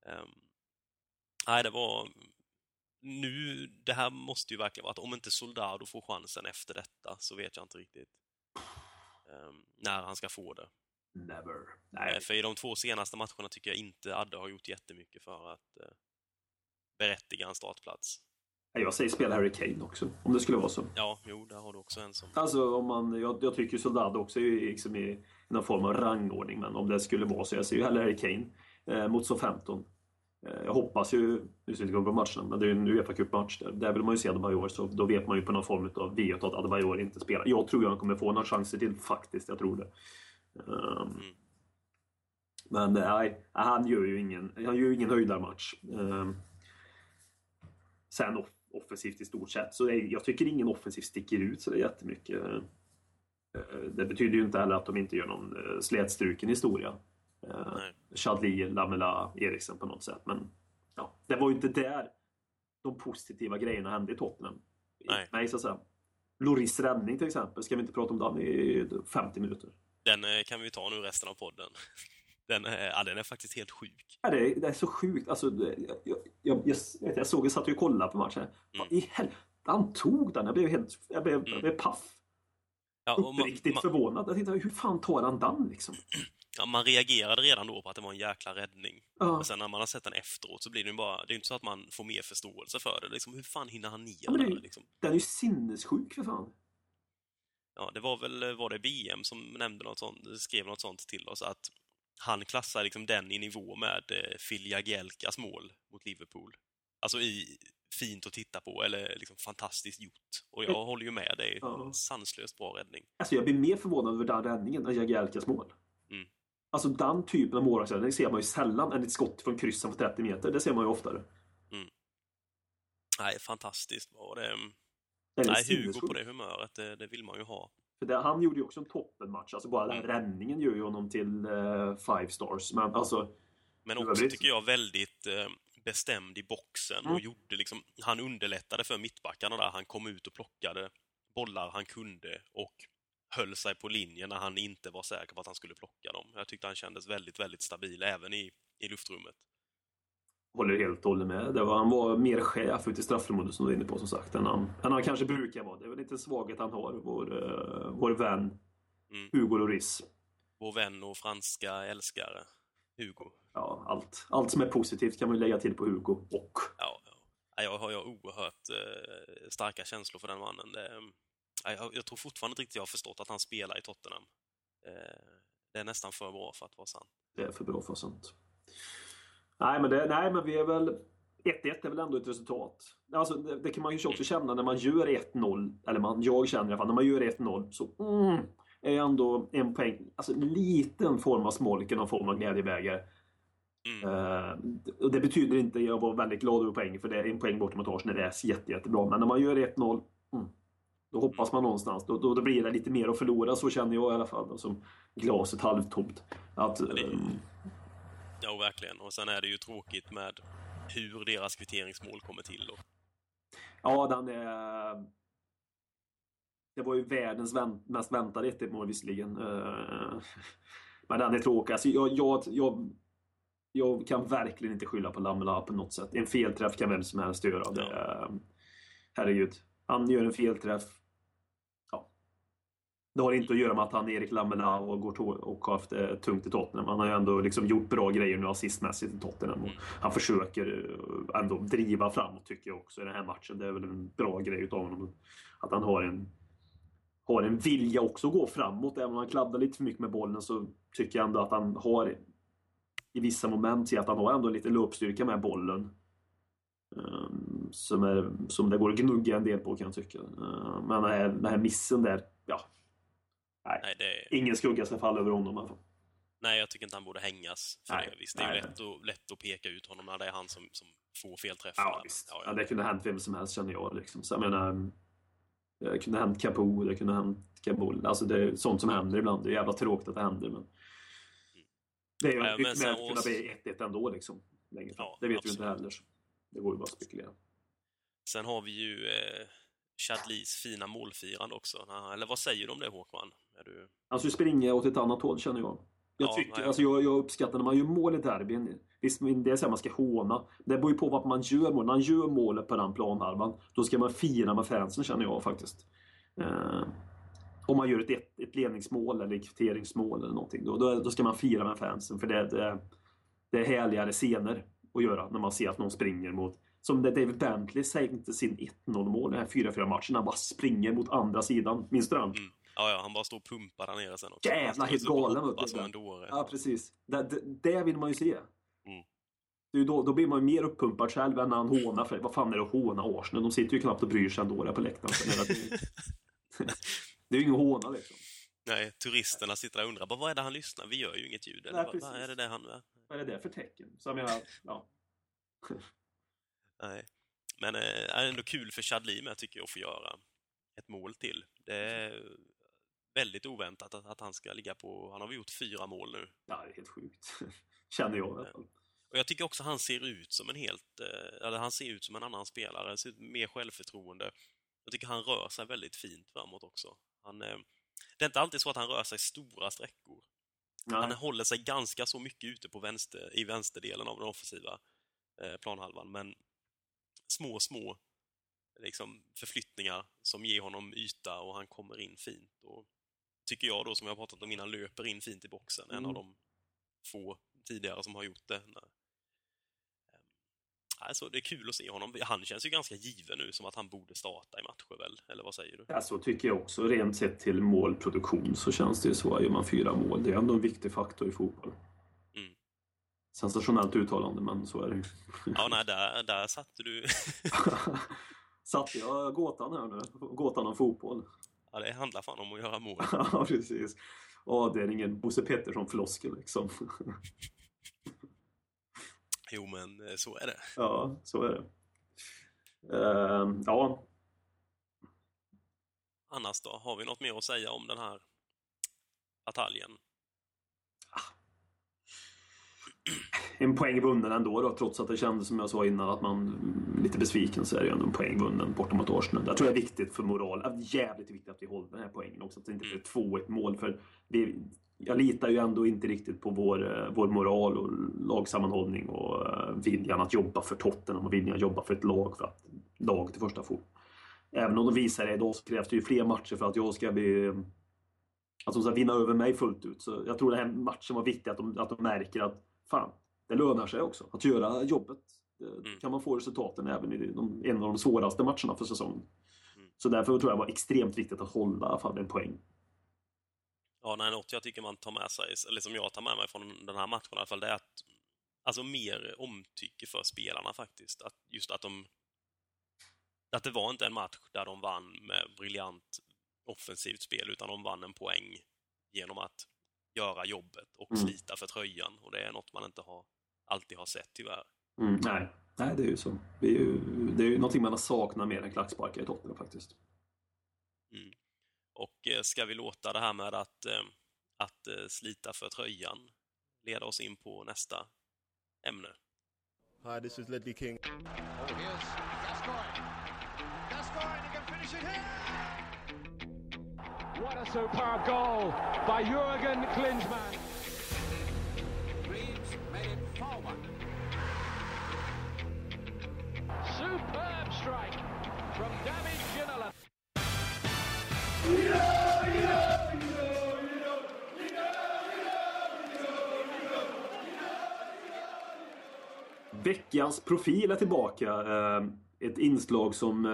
Ehm, nej, det var... Nu, det här måste ju verkligen vara att om inte Soldado får chansen efter detta så vet jag inte riktigt ehm, när han ska få det. Never. Eh, Nej. För i de två senaste matcherna tycker jag inte Adde har gjort jättemycket för att eh, berättiga en startplats. Jag säger spela Harry Kane också, om det skulle vara så. Ja, jo, där har du också en som... Alltså, om man, jag, jag tycker Soldado också är liksom i någon form av rangordning, men om det skulle vara så, jag ser ju hellre Harry Kane eh, mot Southampton. Eh, jag hoppas ju, nu ska inte gå på matchen, men det är ju en Uefa Cup-match där. Där vill man ju se Adebayor, så då vet man ju på någon form av vet att Adebayor inte spelar. Jag tror han kommer få några chanser till, faktiskt. Jag tror det. Mm. Men eh, nej, han gör ju ingen, han gör ingen höjdarmatch. Ehm, sen off- offensivt i stort sett, så är, jag tycker ingen offensiv sticker ut så det är jättemycket. Eh, Det betyder ju inte heller att de inte gör någon eh, slätstruken historia. Eh. Chadli, Lamela, Eriksen på något sätt. Men ja, det var ju inte där de positiva grejerna hände i Tottenham. Nej. Nej, så att säga. Loris räddning till exempel, ska vi inte prata om den i 50 minuter? Den eh, kan vi ta nu resten av podden. Den, eh, ja, den är faktiskt helt sjuk. Ja, det, är, det är så sjukt. Alltså, det, jag, jag, jag, jag, vet, jag såg, jag satt och kollade på matchen. Vad i helvete, han tog den. Jag blev helt jag blev, jag blev paff. Ja, och man, Uppriktigt man, förvånad. Jag tänkte, hur fan tar han den liksom? ja, man reagerade redan då på att det var en jäkla räddning. Ja. Men sen när man har sett den efteråt så blir det ju bara... Det är inte så att man får mer förståelse för det. Liksom, hur fan hinner han ner Ja, det- där, liksom? Den är ju sinnessjuk för fan. Ja, det var väl eh, var det BM som nämnde något sånt, skrev något sånt till oss att han klassar liksom den i nivå med eh, Phil Jagielkas mål mot Liverpool. Alltså i fint att titta på eller liksom fantastiskt gjort. Och jag håller ju med dig. Ja. Sanslöst bra räddning. Alltså jag blir mer förvånad över den räddningen än Jagielkas mål. Mm. Alltså den typen av målvaktsräddning ser man ju sällan än ett skott från kryssen på 30 meter. Det ser man ju oftare. Nej, fantastiskt var det. Den är Nej, Hugo på det humöret, det, det vill man ju ha. För det, han gjorde ju också en toppenmatch. Alltså bara den Mm. räddningen gör ju honom till eh, five stars. Men alltså, Men Det också tycker jag väldigt eh, bestämd i boxen Mm. och gjorde liksom, han underlättade för mittbackarna där. Han kom ut och plockade bollar han kunde och höll sig på linjen när han inte var säker på att han skulle plocka dem. Jag tyckte han kändes väldigt, väldigt stabil även i, i luftrummet. håller helt och hållet med. Det var, han var mer chef ute i straffområdet som du är inne på som sagt. Än han, än han kanske brukar vara. Det är väl lite svaghet han har. Vår, eh, vår vän Mm. Hugo Lloris. Vår vän och franska älskare, Hugo. Ja, allt, allt som är positivt kan man lägga till på Hugo. Och Ja, ja. Ja, Jag har jag oerhört eh, starka känslor för den mannen. Det, jag, jag tror fortfarande inte riktigt jag har förstått att han spelar i Tottenham. Eh, det är nästan för bra för att vara sant. det är för bra för sånt. Nej, men, det, nej, men vi är väl... 1-1 är väl ändå ett resultat. Alltså, det, det kan man ju också känna när man gör 1-0. Eller man, jag känner i alla fall, när man gör 1-0 så mm, är ändå en poäng, alltså en liten form av smolk, någon form av glädjebägare. Mm. Eh, och det betyder inte, jag var väldigt glad över poäng, för det är en poäng bort mot Arsenal, det är jätte, jättebra. Men när man gör 1-0, mm, då hoppas man någonstans. Då, då, då blir det lite mer att förlora, så känner jag i alla fall. Som glaset halvtomt. Att, det- ehm, Ja, verkligen. Och sen är det ju tråkigt med hur deras kvitteringsmål kommer till. Då. Ja, den är... Det var ju världens vänt, mest väntade 1 mål visserligen. Eh, Men den är tråkig. Alltså, jag, jag, jag, jag kan verkligen inte skylla på Lamela på något sätt. En felträff kan vem som helst göra. Det, är- herregud. Han gör en felträff. Det har inte att göra med att han är Erik Lamela och, går och har haft det tungt i Tottenham. Han har ju ändå liksom gjort bra grejer nu assistmässigt i Tottenham. Och han försöker eh, ändå driva framåt tycker jag också i den här matchen. Det är väl en bra grej utav honom. Att han har en, har en vilja också att gå framåt. Även om han kladdar lite för mycket med bollen så tycker jag ändå att han har i vissa moment jag att han har ändå lite löpstyrka med bollen. Ehm, Som, är, som det går att gnugga en del på kan jag tycka. Ehm, Men den här, den här missen där, ja. Nej, Nej, det ingen skugga ska falla över honom i alla fall. nej, jag tycker inte han borde hängas för Nej, det. Visst, det är ju lätt, att, lätt att peka ut honom när det är han som, som får felträffarna. Ja, visst. Ja, Ja, ja. det kunde ha hänt vem som helst känner jag. Liksom. Så jag menar, det kunde ha hänt Capo, det kunde ha hänt Kabul. Alltså det är sånt som händer ibland. Det är jävla tråkigt att det händer. Men det är ju Ja, men sen väl kunna bli 1-1 ändå. Liksom, längre fram. Ja, det vet vi inte absolut. heller. så Det går ju bara att spekulera. Sen har vi ju eh, Chadlis fina målfirande också. Eller vad säger du om det, Håkman? Är du... Skulle springa åt ett annat håll känner jag. Jag, Ja, tycker, nej. alltså jag, jag uppskattar när man gör mål i derbyn. Visst, det är så man ska håna. Det beror ju på vad man gör mål. När man gör målet på den planhalvan, då ska man fira med fansen känner jag faktiskt. Eh, om man gör ett, ett, ett ledningsmål eller ett kvitteringsmål eller någonting, då, då, då ska man fira med fansen. För det, det, det är härligare scener att göra när man ser att någon springer mot som det David Bentley sänkte sin 1-0 mål, den här 4-4 matchen. Han bara springer mot andra sidan. Minns du den? Mm. Ja, ja, han bara står och pumpar där nere sen också. Jävlar, helt galen, du. som en dåre. Ja, precis. Det, det, det vill man ju se. Mm. Det ju då, då blir man ju mer uppumpad själv än när han hånar. För, vad fan är det att håna Arsenal? De sitter ju knappt och bryr sig ändå där på läktaren. Det är ju ingen håna liksom. Nej, turisterna sitter där och undrar, "Bara, vad är det han lyssnar? Vi gör ju inget ljud. Nej, vad, vad är det där han... Vad är det där för tecken? Så jag menar, ja. Nej. Men eh, är ändå kul för Chadli med tycker jag att få göra ett mål till. Det är, väldigt oväntat att, att han ska ligga på... Han har väl gjort fyra mål nu. Ja, det är helt sjukt. Känner jag i alla fall. Och jag tycker också han ser ut som en helt... Eh, eller han ser ut som en annan spelare, ser ut mer självförtroende. Jag tycker han rör sig väldigt fint framåt också. Han, eh, det är inte alltid så att han rör sig stora sträckor. Nej. Han håller sig ganska så mycket ute på vänster, i vänsterdelen av den offensiva eh, planhalvan, men små, små liksom, förflyttningar som ger honom yta och han kommer in fint. Och, tycker jag då, som jag har pratat om innan, löper in fint i boxen. En Mm. av de få tidigare som har gjort det. Alltså, det är kul att se honom. Han känns ju ganska given nu, som att han borde starta i matcher väl? Eller vad säger du? Ja, så tycker jag också. Rent sett till målproduktion så känns det ju så. Gör man fyra mål, det är ändå en viktig faktor i fotboll. Mm. Sensationellt uttalande, men så är det ju. Ja, nej, där, där satte du... Satte jag gåtan här nu? Gåtan om fotboll. Ja, det handlar fan om att göra mål. Ja, precis. Ja, det är ingen Bosse Pettersson-floskel liksom. Jo, men eh, så är det. Ja, så är det. Ehm, ja, Annars då? Har vi något mer att säga om den här bataljen? En poäng vunnen ändå då, trots att det kändes som jag sa innan att man lite besviken så är det ju ändå en poäng vunnen borta mot Arsenal. Jag tror det är viktigt för moral, jävligt viktigt att vi håller den här poängen också, att det inte blir 2-1 mål. För vi, jag litar ju ändå inte riktigt på vår, eh, vår moral och lagsammanhållning och eh, viljan att jobba för Tottenham och viljan att jobba för ett lag för att laget i första får. Även om de visar det idag så krävs det ju fler matcher för att jag ska bli att de ska vinna över mig fullt ut. Så jag tror den här matchen var viktig, att de, att de märker att fan, det lönar sig också att göra jobbet. Det kan man få resultaten även i de, en av de svåraste matcherna för säsongen. Mm. Så därför tror jag det var extremt viktigt att hålla fall en poäng. Ja, nej, något jag tycker man tar med sig, eller som jag tar med mig från den här matchen i alla fall, det är att alltså mer omtycke för spelarna faktiskt. Att just att de att det var inte en match där de vann med briljant offensivt spel, utan de vann en poäng genom att göra jobbet och Mm. slita för tröjan. Och det är något man inte har, alltid har sett tyvärr. Mm, nej. nej, det är ju så. Det är ju, det är ju någonting man har saknat mer än klacksparkar i Tottenham faktiskt. Och eh, ska vi låta det här med att, eh, att eh, slita för tröjan leda oss in på nästa ämne? Hi, this is Ledley King. Oh, superb goal by Jurgen Klinsmann. Reeves made it forward. Superb strike from David Ginola. Veckans profil är tillbaka. Eh, Ett inslag som...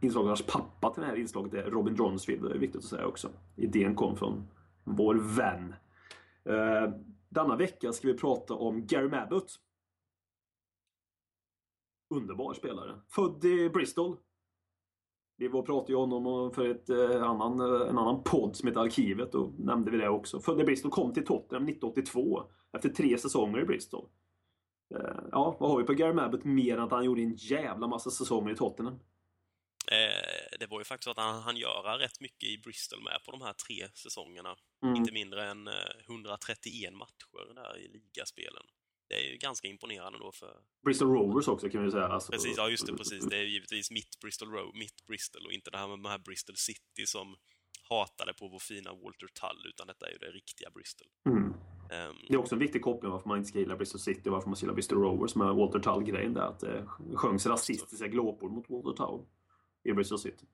Inslagarnas pappa till det här inslaget är Robin Johnsfield. Det är viktigt att säga också. Idén kom från vår vän. Eh, Denna vecka ska vi prata om Gary Mabbott. Underbar spelare. Född i Bristol. Vi var och pratade ju om honom för ett, eh, annan, eh, en annan podd som heter Arkivet. Då nämnde vi det också. Född i Bristol, kom till Tottenham 1982. Efter tre säsonger i Bristol. Eh, Ja, vad har vi på Gary Mabbott mer än att han gjorde en jävla massa säsonger i Tottenham? Eh, det var ju faktiskt så att han han göra rätt mycket i Bristol med på de här tre säsongerna. Mm. Inte mindre än eh, 131 matcher där i ligaspelen. Det är ju ganska imponerande då för... Bristol Rovers också kan vi säga. Alltså, Precis, ja just det, precis. Det är givetvis mitt Bristol Road, mitt Bristol och inte det här med de här Bristol City som hatade på vår fina Walter Tull, utan detta är ju det riktiga Bristol. Mm. Ehm, Det är också en viktig koppling varför man inte ska gilla Bristol City och varför man ska gilla Bristol Rovers med Walter Tull-grejen där. Att det sjöngs rasistiska glåpor mot Walter Tull i Bristol City.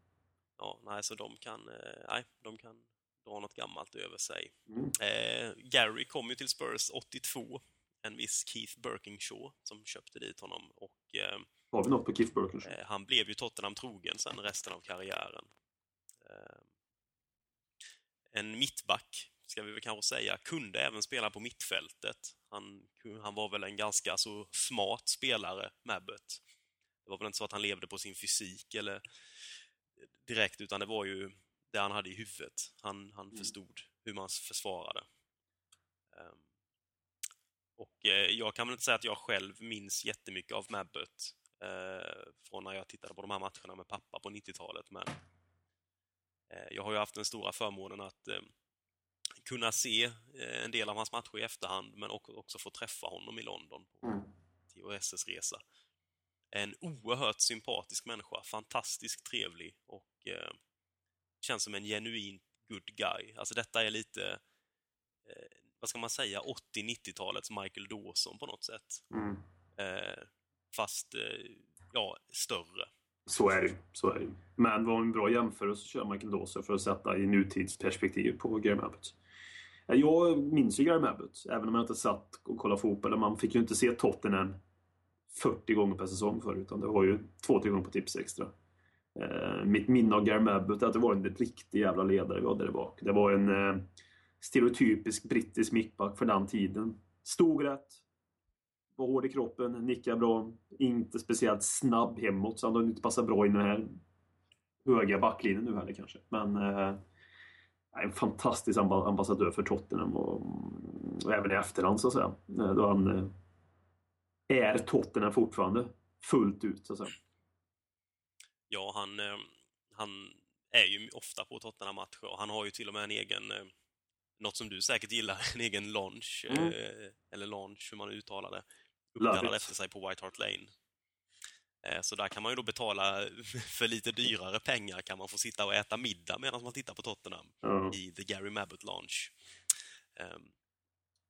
ja, nej, så de kan, eh, nej, de kan dra något gammalt över sig. Mm. Eh, Gary kom ju till Spurs 82. En viss Keith Birkinshaw som köpte dit honom och eh, Har vi något på Keith Burkens? Eh, han blev ju Tottenham trogen sen resten av karriären. Eh, en mittback, ska vi väl kanske säga, kunde även spela på mittfältet. Han, han var väl en ganska så smart spelare, Mabbott. Det var väl inte så att han levde på sin fysik eller direkt, utan det var ju det han hade i huvudet. Han, han förstod hur man försvarade. Ehm, och eh, jag kan väl inte säga att jag själv minns jättemycket av Mabbott eh, från när jag tittade på de här matcherna med pappa på 90-talet, men Eh, jag har ju haft den stora förmånen att kunna se en del av hans matcher i efterhand, men också få träffa honom i London på Mm. THSs resa. En oerhört sympatisk människa, fantastiskt trevlig och eh, känns som en genuin good guy. Alltså detta är lite, eh, vad ska man säga, 80-90-talets Michael Dawson på något sätt. Mm. Eh, fast, eh, ja, större. Så är det. Så är det. Men det var en bra jämförelse att köra Michael Dawson för att sätta i nutidsperspektiv på Graham Abbott. Jag minns ju Graham Abbott, även om jag inte satt och kollade fotboll. Man fick ju inte se Tottenham 40 gånger per säsong förut, utan det var ju två, tre gånger på tips extra. Eh, mitt minne av Graham Abbott är att det var en riktig jävla ledare vi hade där bak. Det var en eh, stereotypisk brittisk mittback för den tiden. Stod rätt, var hård i kroppen, nickade bra, inte speciellt snabb hemåt så han hade inte passat bra in i den här höga backlinjen nu heller kanske. Men eh, en fantastisk ambassadör för Tottenham och, och även i efterhand så att säga. Eh, då han eh, är Tottenham fortfarande fullt ut så att säga. Ja, han, eh, han är ju ofta på Tottenham-matcher och han har ju till och med en egen, eh, något som du säkert gillar, en egen lounge, Mm. eh, eller lounge hur man uttalar det, it. efter sig på White Hart Lane. Så där kan man ju då betala för lite dyrare pengar kan man få sitta och äta middag medan man tittar på Tottenham Ja, i The Gary Mabbott Lounge.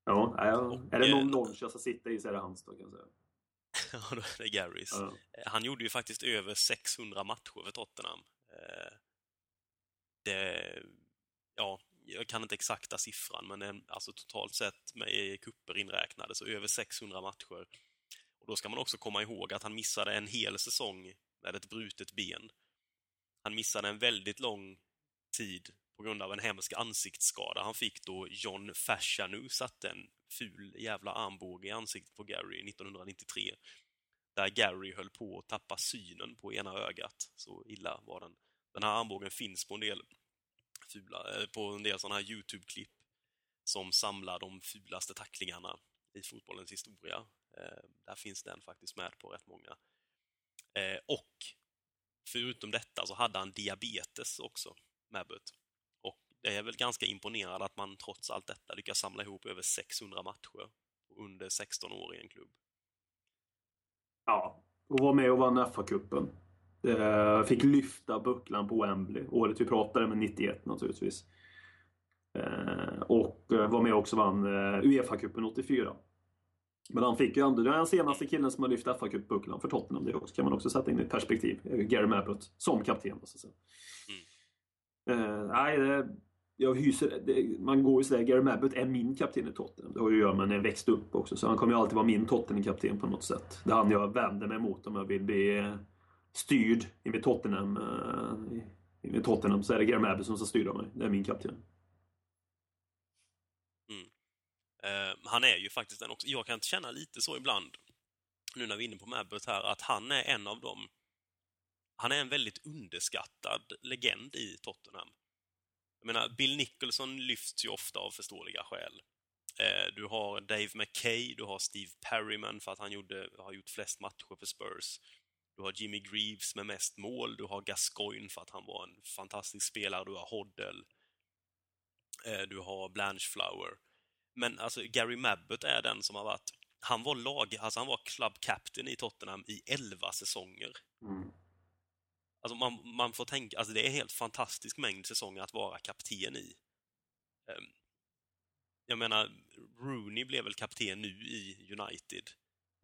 Ja. Är det eh, någon lounge jag ska sitta i så är det hans då kan jag säga. Ja, då är det Garys. Ja. Eh, Han gjorde ju faktiskt över 600 matcher för Tottenham. Eh, Det, ja, jag kan inte exakta siffran, men en- alltså totalt sett med kupper inräknade så över 600 matcher. Och då ska man också komma ihåg att han missade en hel säsong med ett brutet ben. Han missade en väldigt lång tid på grund av en hemsk ansiktsskada han fick då John Fashanu satte en ful jävla armbåge i ansiktet på Gary 1993 där Gary höll på att tappa synen på ena ögat. Så illa var den. Den här armbågen finns på en del fula, eh, på en del sådana här Youtube-klipp som samlar de fulaste tacklingarna i fotbollens historia. Eh, där finns den faktiskt med på rätt många. Eh, och förutom detta så hade han diabetes också, Mabbott. Det är väl ganska imponerande att man trots allt detta lyckas samla ihop över 600 matcher under 16 år i en klubb. Ja, och var med och vann FA-cupen. Eh, Fick lyfta bucklan på Wembley. Året vi pratade med 91 naturligtvis. Eh, Och eh, var med och också vann eh, Uefa-cupen 84. Men han fick ju ändå, det är den senaste killen som har lyft FA-cupbucklan för Tottenham. Det också, kan man också sätta in i ett perspektiv. Gary Mabbott som kapten. Så att säga. Eh, nej, det, jag hyser, det, man går ju sådär, Gary Mabbott är min kapten i Tottenham. Det har ju att göra med när jag växte upp också. Så han kommer ju alltid vara min Tottenham-kapten på något sätt. Det är han jag vänder mig mot om jag vill bli eh, styrd i mitt Tottenham. i- I mitt Tottenham så är det Gary Mabbott som ska styra mig. Det är min kapten. Mm. Eh, han är ju faktiskt den också. Jag kan känna lite så ibland, nu när vi är inne på Mabbott här, att han är en av dem. Han är en väldigt underskattad legend i Tottenham. Jag menar, Bill Nicholson lyfts ju ofta av förståeliga skäl. Eh, du har Dave McKay, du har Steve Perryman för att han gjorde, har gjort flest matcher för Spurs. Du har Jimmy Greaves med mest mål, du har Gascoigne för att han var en fantastisk spelare, du har Hoddle. Eh, du har Blanchflower. Men alltså Gary Mabbott är den som har varit... Han var lag, alltså han var club captain i Tottenham i 11 säsonger. Mm. Alltså man, man får tänka, alltså det är en helt fantastisk mängd säsonger att vara kapten i. Ehm, jag menar, Rooney blev väl kapten nu i United.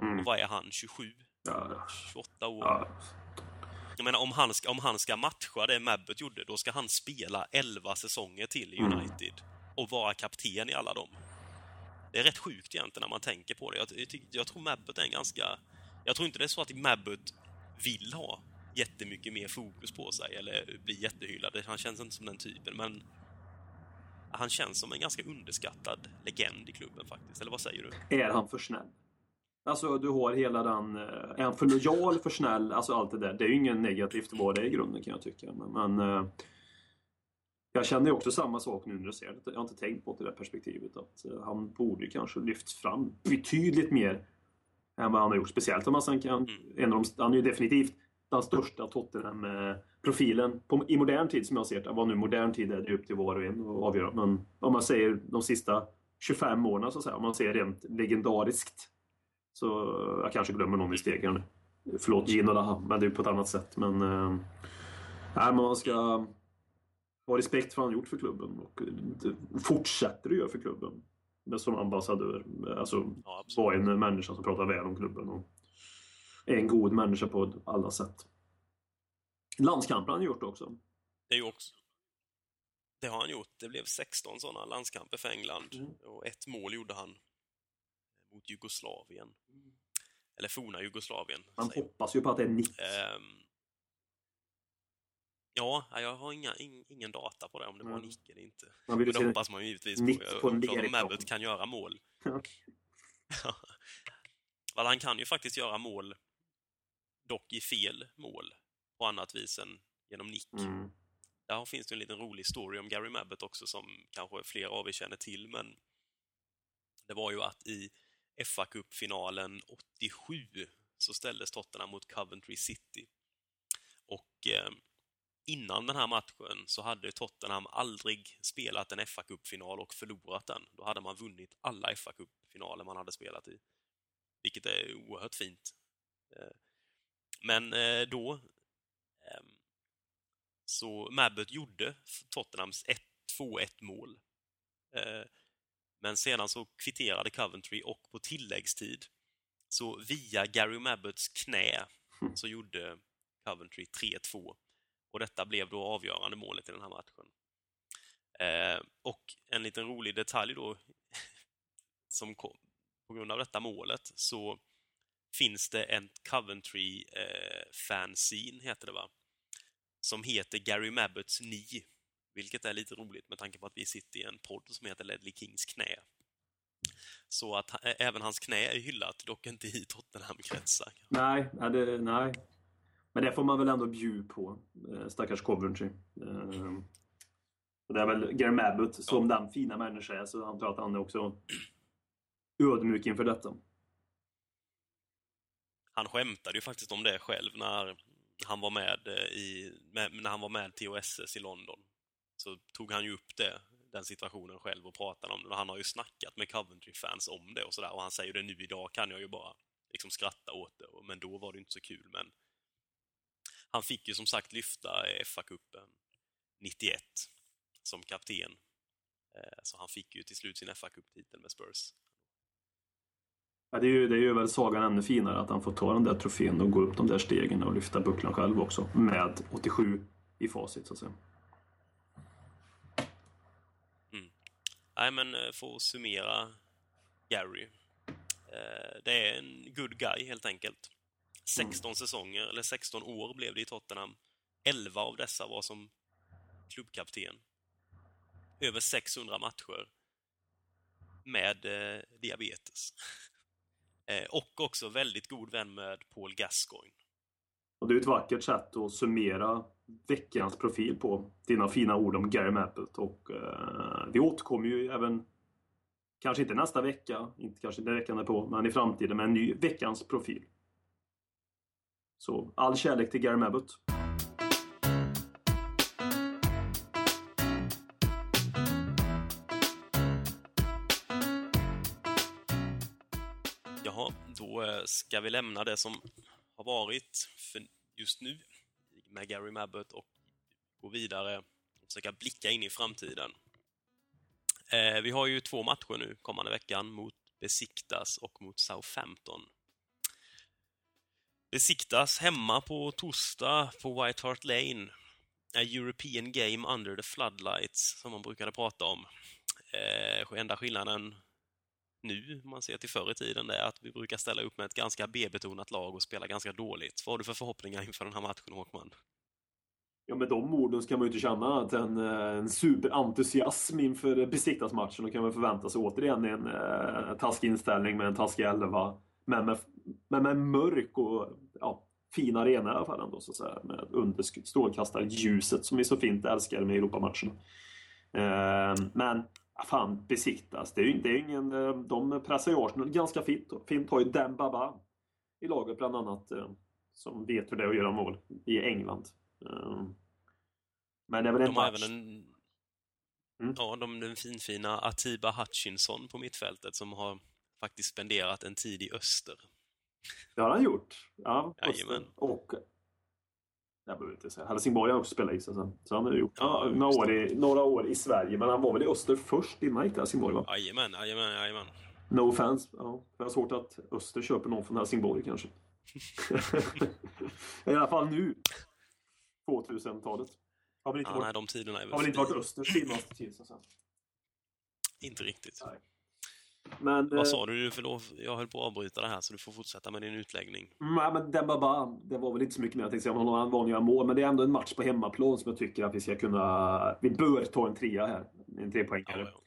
Mm. Och vad är han, 27? Ja, 28 år? ja. Jag menar, om han, ska, om han ska matcha det Mabbott gjorde, då ska han spela 11 säsonger till i Mm. United. Och vara kapten i alla dem. Det är rätt sjukt egentligen när man tänker på det. Jag, jag, jag tror Mabbott är en ganska... Jag tror inte det är så att Mabbott vill ha jättemycket mer fokus på sig eller bli jättehyllad. Han känns inte som den typen, men han känns som en ganska underskattad legend i klubben faktiskt. Eller vad säger du? Är han för snäll? Alltså du har hela den... eh, Är han för lojal, för snäll? Alltså allt det där. Det är ju ingen negativt vara det i grunden kan jag tycka. Men, men eh, jag känner ju också samma sak nu när du säger det. Jag har inte tänkt på det där perspektivet. Att eh, han borde kanske lyfts fram betydligt mer än vad han har gjort. Speciellt om man sen kan... En av de, han är ju definitivt den största profilen på, i modern tid som jag ser det. Vad nu modern tid är, det är upp till var och en att avgöra. Men om man säger de sista 25 åren så att säga, om man säger rent legendariskt. Så jag kanske glömmer någon i stegen nu. Förlåt Gino men det är på ett annat sätt. Men, eh, nej, man ska ha respekt för vad han gjort för klubben och fortsätter att göra för klubben. Men som ambassadör. Alltså, Ja, vara en människa som pratar väl om klubben. Och är en god människa på alla sätt. Landskamper har han gjort också. Det är ju också... Det har han gjort. Det blev 16 sådana landskamper för England. Mm. Och ett mål gjorde han mot Jugoslavien. Eller forna Jugoslavien. Man hoppas ju på att det är nick. Ehm, ja, jag har inga, ing, ingen data på det, om det var Mm. nick eller inte. Man vill Men det hoppas man ju givetvis på. nick Jag på undrar om. Mabbott kan göra mål. Well, han kan ju faktiskt göra mål, dock i fel mål, på annat vis än genom nick. Mm. Där finns det en liten rolig story om Gary Mabbott också som kanske fler av er känner till, men det var ju att i fa Cup-finalen 87 så ställdes Tottenham mot Coventry City. Och eh, innan den här matchen så hade Tottenham aldrig spelat en fa Cup-final och förlorat den. Då hade man vunnit alla fa Cup-finaler man hade spelat i. Vilket är oerhört fint. Eh, Men eh, då ehm, så Mabbott gjorde Tottenhams 2-1 mål. Eh, Men sedan så kvitterade Coventry och på tilläggstid så via Gary Mabbotts knä så gjorde Coventry 3-2. Och detta blev då avgörande målet i den här matchen. Eh, och en liten rolig detalj då, som kom, på grund av detta målet så finns det en Coventry eh, heter det va? Som heter Gary Mabbotts Knee. Vilket är lite roligt med tanke på att vi sitter i en podd som heter Ledley Kings knä. Så att ha- även hans knä är hyllat, dock inte i Tottenham-kretsar. Nej, det, nej. Men det får man väl ändå bjuda på. eh, Stackars Coventry. Eh, och Det är väl Gary Mabbott, som den fina människa så antar jag att han är också ödmjuk inför detta. Han skämtade ju faktiskt om det själv när han var med eh, i, med, när han var med TOSS i London. Så tog han ju upp det, den situationen själv och pratade om det. Och han har ju snackat med Coventry-fans om det och sådär. Och han säger det nu idag kan jag ju bara liksom skratta åt det. Men då var det inte så kul. Men han fick ju som sagt lyfta FA-cupen 91 som kapten. Eh, så han fick ju till slut sin FA-cuptitel med Spurs. Ja, det, är ju, det är ju väl sagan ännu finare att han får ta den där trofén och gå upp de där stegen och lyfta bucklan själv också. Med 87 i facit så att säga. Nej, men eh, för att summera Gary. Eh, Det är en good guy helt enkelt. 16 säsonger, eller 16 år blev det i Tottenham. 11 av dessa var som klubbkapten. Över 600 matcher. Med eh, diabetes. Eh, och också väldigt god vän med Paul Gascoigne. Och det är ett vackert sätt att summera veckans profil på. Dina fina ord om Gary Mappelt. Och eh, vi återkommer ju även, kanske inte nästa vecka, inte kanske den veckan på, men i framtiden med en ny veckans profil. Så all kärlek till Gary Mabbott. Jaha, då eh, ska vi lämna det som har varit för just nu med Gary Mabbott och gå vidare och försöka blicka in i framtiden. Eh, vi har ju två matcher nu kommande veckan mot Besiktas och mot Southampton. Besiktas hemma på torsdag på White Hart Lane. A European Game Under the Floodlights, som man brukade prata om. Eh, enda skillnaden nu, om man ser till förr i tiden, det är att vi brukar ställa upp med ett ganska B-betonat lag och spela ganska dåligt. Vad har du för förhoppningar inför den här matchen, Håkman? Ja, med de orden så kan man ju inte känna annat än eh, en superentusiasm inför besiktningsmatchen, då och kan man förvänta sig återigen en eh, taskig inställning med en taskig elva. Men med, men med mörk och ja, fin arena i alla fall ändå, så att säga. Med under strålkastarljuset som vi så fint älskar med Europamatcherna. Eh, men fan, Besiktas, det är ju det är ingen... eh, De pressar ju Arsenal ganska fint. Fint har ju Den Baba i laget bland annat. eh, Som vet hur det är att göra mål i England. Eh, Men det är väl en De match... även en... Mm. Ja, de, den finfina Atiba Hutchinson på mittfältet som har faktiskt spenderat en tid i öster. Det har han gjort. Ja, och jag behöver inte säga. Helsingborg har också spelat i sen. Så han har gjort Ja, några, år i, några år i Sverige. Men han var väl i Öster först innan han gick till Helsingborg va? Jajamän, jajamän, jajamän. No offense. Ja, jag har svårt att Öster köper någon från Helsingborg kanske. I alla fall nu. 2000-talet. Har väl inte, Ja, nej, varit, de tiderna är har väl inte varit Östers finaste tid så säga. Inte riktigt. Nej. Men, eh, Vad sa du? förlåt, jag höll på att avbryta det här så du får fortsätta med din utläggning. Nej, men Dembaba, det var väl inte så mycket mer jag tänkte säga om var göra mål, men det är ändå en match på hemmaplan som jag tycker att vi ska kunna... Vi bör ta en trea här. En trepoängare. Ja, ja.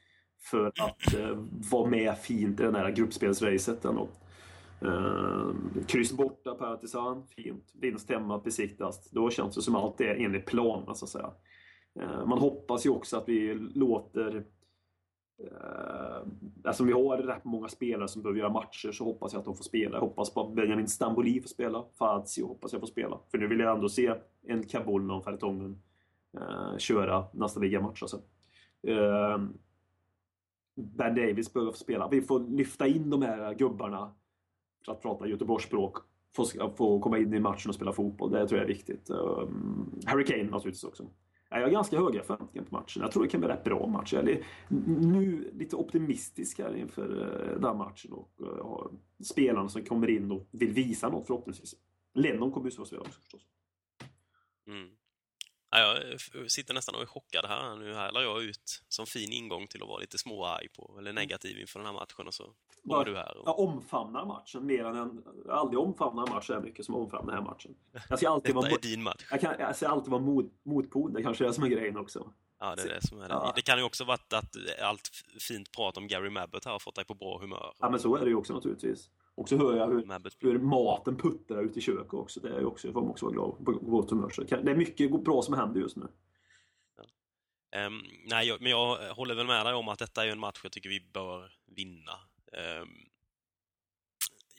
För att eh, vara med fint i den här gruppspelsracet ändå. Uh, kryss borta Partisan, fint. Vinst hemma besiktas. Då känns det som allt är enligt plan, så att säga. Eh, man hoppas ju också att vi låter Uh, Eh, eftersom vi har rätt många spelare som behöver göra matcher så hoppas jag att de får spela. Jag hoppas på att Benjamin Stamboli får spela. Fazio hoppas jag får spela. För nu vill jag ändå se en Kabul med Fertongen uh, eh, köra nästa ligamatch. Alltså. Uh, ben Davis behöver få spela. Vi får lyfta in de här gubbarna, för att prata Göteborgsspråk, få, få komma in i matchen och spela fotboll. Det tror jag är viktigt. Um, Harry Kane naturligtvis också. Jag är ganska höga förväntningar på matchen. Jag tror det kan bli en rätt bra match. Jag är nu lite optimistisk här inför eh, den matchen och eh, har spelarna som kommer in och vill visa något förhoppningsvis. Lennon kommer ju så att spela också förstås. Mm. Ja, jag sitter nästan och är chockad här. Nu här la jag ut som fin ingång till att vara lite småarg på, eller negativ inför den här matchen och så var du här. Och... Jag omfamnar matchen mer än en... Jag aldrig omfamnat en match så här mycket som jag omfamnar den här matchen. Jag ska alltid Detta vara, är din match. jag kan, jag ska alltid vara mot, motpol. Det kanske är det som är grejen också. Ja, det är det som är det. Ja. Det kan ju också varit att allt fint prat om Gary Mabbott här har fått dig på bra humör. Ja, men så är det ju också naturligtvis. Och så hör jag hur, hur maten puttrar ut i köket också. Det är också, får man också vara glad på gott humör. Så det är mycket bra som händer just nu. Ehm, nej, jag, men jag håller väl med dig om att detta är en match jag tycker vi bör vinna. Um,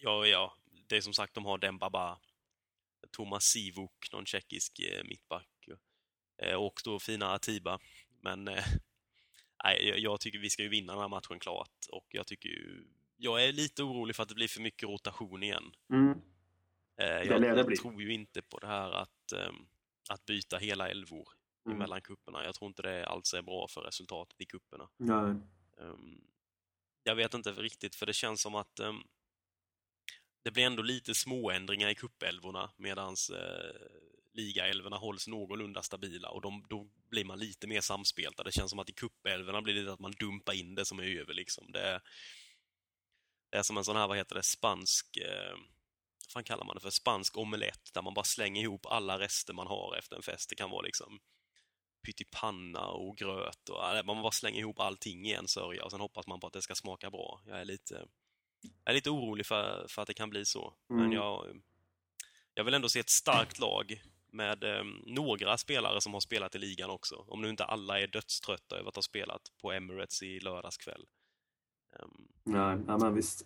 ja, ja, det är som sagt, de har Dembaba, Thomas Sivuk, någon tjeckisk eh, mittback, eh, och då fina Atiba. Men eh, nej, jag, jag tycker vi ska ju vinna den här matchen klart, och jag tycker ju, jag är lite orolig för att det blir för mycket rotation igen. Mm. Eh, Det jag det tror ju inte på det här att, ehm, att byta hela elvor Mm. mellan kupperna. Jag tror inte det alls är bra för resultatet i kupperna. Nej. Ehm, jag vet inte riktigt, för det känns som att ehm, det blir ändå lite småändringar i kuppälvorna medans uh, ligaälvorna hålls någorlunda stabila och de, då blir man lite mer samspelta. Det känns som att i kuppälvorna blir det att man dumpar in det som är över liksom. Det det är som en sån här, vad heter det, spansk eh, vad fan kallar man det för? Spansk omelett där man bara slänger ihop alla rester man har efter en fest. Det kan vara liksom pyttipanna och gröt och man bara slänger ihop allting i en sörja och sen hoppas man på att det ska smaka bra. Jag är lite, jag är lite orolig för, för att det kan bli så. Men Mm. jag, jag vill ändå se ett starkt lag med eh, några spelare som har spelat i ligan också. Om nu inte alla är dödströtta över att ha spelat på Emirates i lördags kväll. Ehm, Nej, ja, men visst.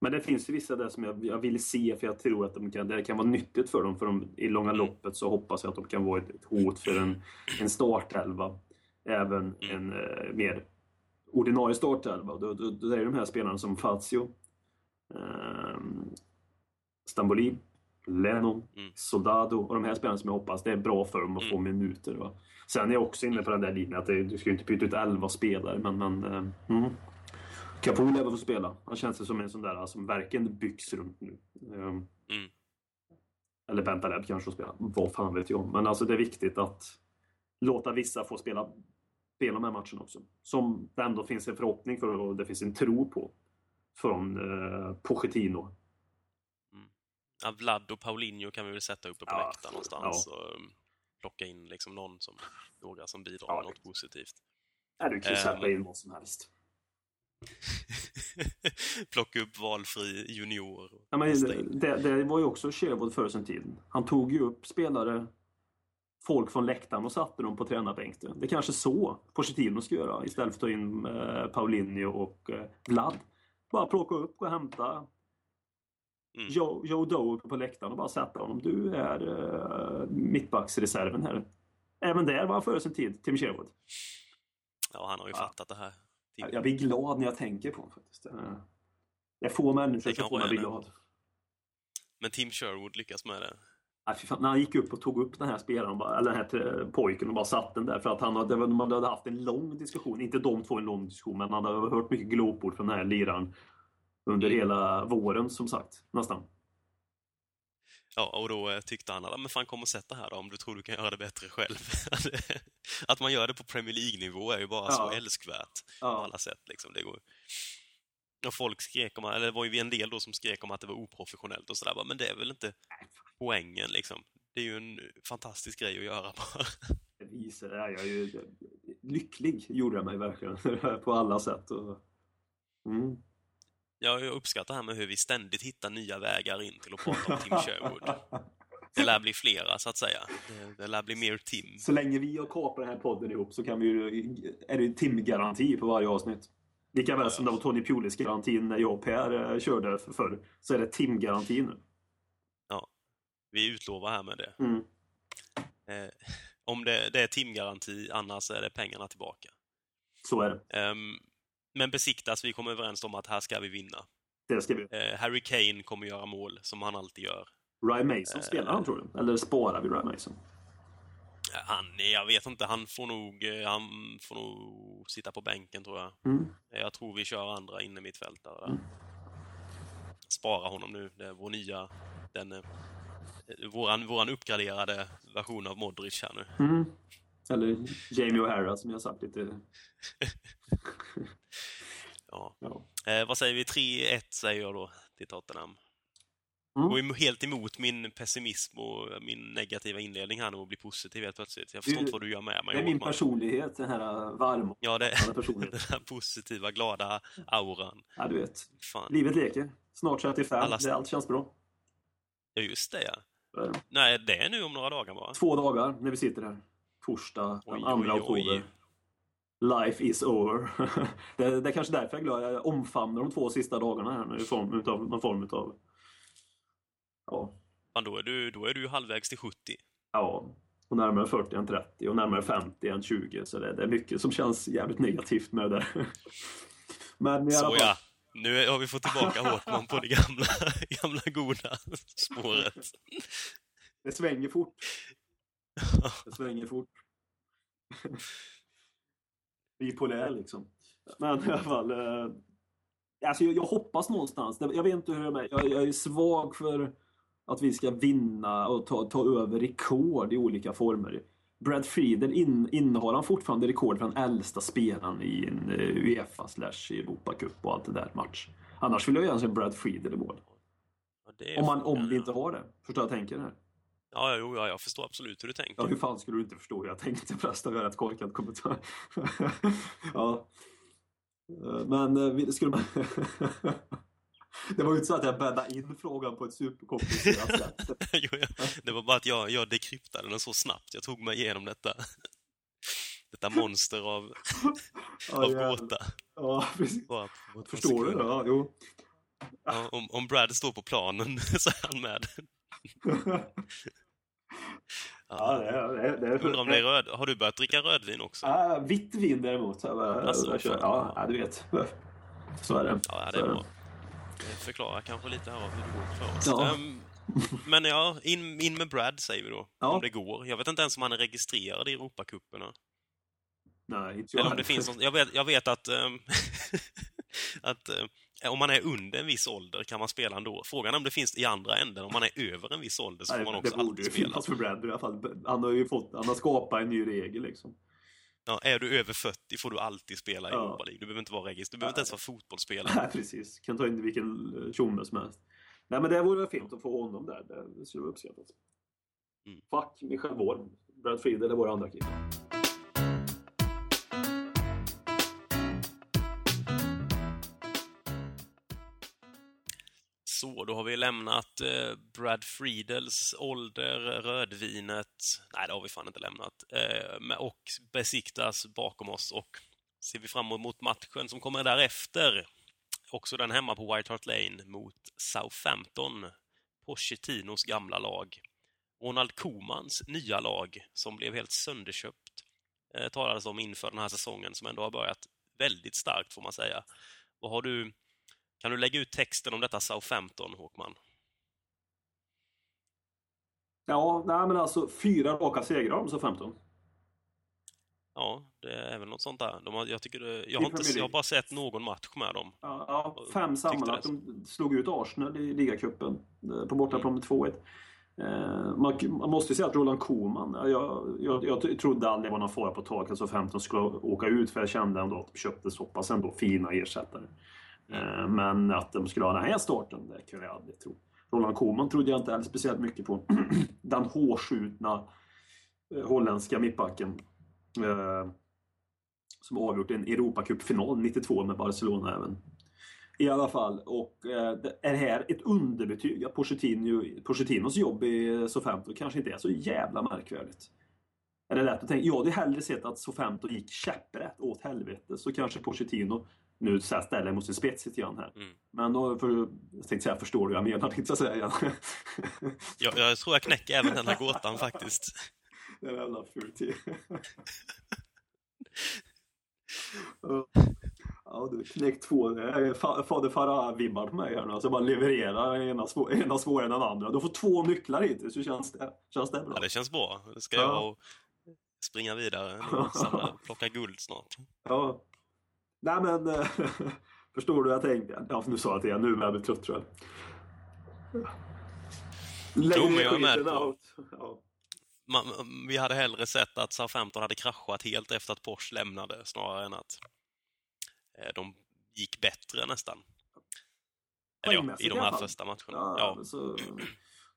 Men det finns ju vissa där som jag, jag vill se för jag tror att de kan, det kan vara nyttigt för dem. För de, i långa Mm. loppet så hoppas jag att de kan vara ett, ett hot för en, en startelva. Även Mm. en eh, mer ordinarie startelva. Då, då, då är det de här spelarna som Fazio, eh, Stamboli, Lennon, Mm. Soldado och de här spelarna som jag hoppas det är bra för dem att få Mm. minuter. Va? Sen är jag också inne på den där linjen att det, du ska ju inte byta ut 11 spelare men, men eh, mm. Lär väl få spela. Han känns som en sån där som verkligen byggs runt nu. Um, Mm. Eller Bentaleb kanske får spela. Vad fan vet jag. Men alltså det är viktigt att låta vissa få spela, spela de här matcherna också. Som det ändå finns en förhoppning för och det finns en tro på. Från eh, Pochettino. Ja, Vlad och Paulinho kan vi väl sätta uppe på Ja, läktaren någonstans och um, plocka in liksom någon som, några som bidrar Ja, med något positivt. Ja, du kan ju Ehm. sätta in vad som helst. plocka upp valfri junior. Ja, men det, det var ju också Sherwood för sin tid. Han tog ju upp spelare, folk från läktaren och satte dem på tränarbänken. Det är kanske så Pochettino ska göra istället för att ta in eh, Paulinho och eh, Vlad. Bara plocka upp, och hämta. Mm. Joe, Joe Doe på läktaren och bara sätta honom. Du är uh, mittbacksreserven här. Även där var han före sin tid, Tim Sherwood. Ja, han har ju Ja. fattat det här. Tim. Jag blir glad när jag tänker på honom faktiskt. Eh, Det är få människor som får mig bli glad. Men Tim Sherwood lyckas med det. Nej, fy fan. När han gick upp och tog upp den här spelaren, bara, eller den här eh, pojken och bara satt den där. För att han hade, man hade haft en lång diskussion, inte de två en lång diskussion, men han hade hört mycket glåpord från den här liraren under Mm. hela våren som sagt. Nästan. Ja, och då eh, tyckte han att men fan kom och sätt det här då, om du tror du kan göra det bättre själv. att man gör det på Premier League-nivå är ju bara så Ja. älskvärt på Ja. alla sätt. Liksom. Det går... Och folk skrek om, eller det var ju en del då som skrek om att det var oprofessionellt och sådär, men det är väl inte poängen liksom. Det är ju en fantastisk grej att göra bara. Det visar, ja, jag är ju lycklig, gjorde jag mig verkligen, på alla sätt. Och, mm. Jag uppskattar här med hur vi ständigt hittar nya vägar in till att prata om Tim Sherwood. Det lär bli flera, så att säga. Det, det lär bli mer Tim. Så länge vi har kapat den här podden ihop så kan vi ju, är det timgaranti på varje avsnitt. Lika väl som det var Tony Pulis garantin när jag och Per eh, körde för- förr, så är det timgaranti nu. Vi utlovar här med det. Mm. Eh, om det, det är timgaranti, annars är det pengarna tillbaka. Så är det. Ehm, men besiktas, vi kommer överens om att här ska vi vinna. Det ska vi. Eh, Harry Kane kommer göra mål, som han alltid gör. Ryan Mason spelar han tror du? Eller sparar vi Ryan Mason? Eh, Han, jag vet inte, han får nog, eh, han får nog sitta på bänken tror jag. Mm. Eh, Jag tror vi kör andra inne mittfältare. Mm. Spara honom nu, det är vår nya, den, eh, våran, våran uppgraderade version av Modric här nu. Mm. Eller Jamie O'Hara som jag sagt lite. Ja. Ja. Eh, vad säger vi? 3-1 säger jag då till Tottenham. Mm. Går ju helt emot min pessimism och min negativa inledning här nu och blir positiv helt plötsligt. Jag förstår är- inte vad du gör med mig, Det är min personlighet, den här varma Ja, det personligheten. den här positiva, glada auran. Ja, du vet. Fan. Livet leker. Snart 35. Alla- Det, allt känns bra. Ja, just det ja. Det. Nej, det är nu om några dagar bara. Två dagar när vi sitter här. Torsdag den Oj, 2 oj, oj. oktober. Life is over. det, det är kanske därför jag är glad. Jag omfamnar de två sista dagarna här nu i form utav, någon form utav... Ja. Fan, då, är du, då är du halvvägs till 70. Ja. Och närmare 40 än 30 och närmare 50 än 20. Så det, det är mycket som känns jävligt negativt med det. Men i alla Så fall. ja, nu har vi fått tillbaka Håkman på det gamla, gamla goda spåret. Det svänger fort. Det svänger fort. Bipolär liksom. Men i alla fall. Eh, alltså jag, jag hoppas någonstans. Jag vet inte hur jag är. Jag, jag är svag för att vi ska vinna och ta, ta över rekord i olika former. Brad Friedel in, innehar han fortfarande rekord för den äldsta spelaren i en eh, Uefa slash Europa Cup och allt det där match. Annars vill jag gärna se Brad Friedel i mål. Det Om, man, om vi inte har det. Förstår jag tänker här? Ja, jo, ja, jag förstår absolut hur du tänker. Ja, hur fan skulle du inte förstå hur jag tänkte förresten? Det var rätt korkad kommentar. ja. Eh, Men eh, skulle man... Det var ju inte så att jag bäddade in frågan på ett superkomplicerat sätt. Jo, ja. Det var bara att jag, jag dekryptade den så snabbt. Jag tog mig igenom detta. Detta monster av, Ja, av jävlar. gåta. Ja, precis. På par Förstår du? Ja, jo. Ja, om, om Brad står på planen så är han med. Ja, det är... Det är, det är Undrar om det är röd... Har du börjat dricka rödvin också? Ah, vitt vin däremot. Jag bara, Alltså, jag kör. Ja, du vet. Så är det. Ja, det är bra. Det förklarar kanske lite här hur det går för oss. Ja. Ehm, men ja, in, in med Brad säger vi då. Ja. Om det går. Jag vet inte ens om han är registrerad i Europacuperna. Nej, inte jag. Eller om det finns någon, jag, vet, jag vet att, ehm, att eh, om man är under en viss ålder kan man spela ändå. Frågan är om det finns i andra änden. Om man är över en viss ålder så får man Nej, också det borde ju alltid spela. finnas för Brad i alla fall. Han har ju fått, han har skapat en ny regel liksom. Ja, är du över 40 får du alltid spela i Ja. Europa League. Du behöver inte vara registrerad. Du behöver inte ens vara fotbollsspelare. Nej, precis. Kan ta in vilken eh, tjomme som helst. Nej, men det vore väl fint att få honom där. Det skulle vara uppskattat. Mm. Fuck Michel Worm. Brad Friedel är vår andra kille. Så, då har vi lämnat eh, Brad Friedels ålder, rödvinet. Nej, det har vi fan inte lämnat. Eh, och besiktas bakom oss och ser vi fram emot matchen som kommer därefter. också den hemma på White Hart Lane mot Southampton, Pochettinos gamla lag. Ronald Komans nya lag, som blev helt sönderköpt, eh, talades om inför den här säsongen, som ändå har börjat väldigt starkt, får man säga. Vad har du... Kan du lägga ut texten om detta Southampton, Håkman? Ja, nej men alltså fyra raka segrar om så 15. Ja, det är väl något sånt där. De har, jag, tycker det, jag, har inte, jag har bara sett någon match med dem. Ja, ja fem sammanlagt. De slog ut Arsenal i ligacupen eh, på bortaplan med 2-1. Eh, man, måste ju säga att Roland Koeman, jag, jag, jag trodde aldrig det var någon fara på taket så 15 skulle åka ut för jag kände ändå att de köpte så pass ändå fina ersättare. Eh, men att de skulle ha den här starten, det kunde jag aldrig tro. Roland Koeman trodde jag inte heller speciellt mycket på. den hårskjutna eh, holländska mittbacken Eh, som avgjort en Europacupfinal 92 med Barcelona även. I alla fall, och eh, är det här ett underbetyg att Pochettino, Pochettinos jobb i Southampton kanske inte är så jävla märkvärdigt. Är det lätt att tänka? Jag hade hellre sett att Southampton gick käpprätt åt helvete så kanske Pochettino nu ställer jag mot sin spets lite grann här. Mm. Men då, för, jag tänkte säga, förstår du jag menar, tänkte jag säga. jag, jag tror jag knäcker även den här gåtan faktiskt. Det är en jävla ful Ja, du knäckt två. Fader Farah-vibbar på mig här nu. Alltså bara leverera ena, svår, ena svårare än den andra. Du får två nycklar hittills. Hur känns det? Känns det bra? Ja, det känns bra. Det ska ja. jag springa vidare samla, plocka guld snart. Ja. Nej men, förstår du vad jag tänkte? Ja, nu sa jag till er. Nu är jag trött tror jag. Lägg är med på... Ja man, vi hade hellre sett att Southampton hade kraschat helt efter att Porsche lämnade snarare än att eh, de gick bättre nästan. Eller ja, i de här första matcherna. Ja, ja. Så,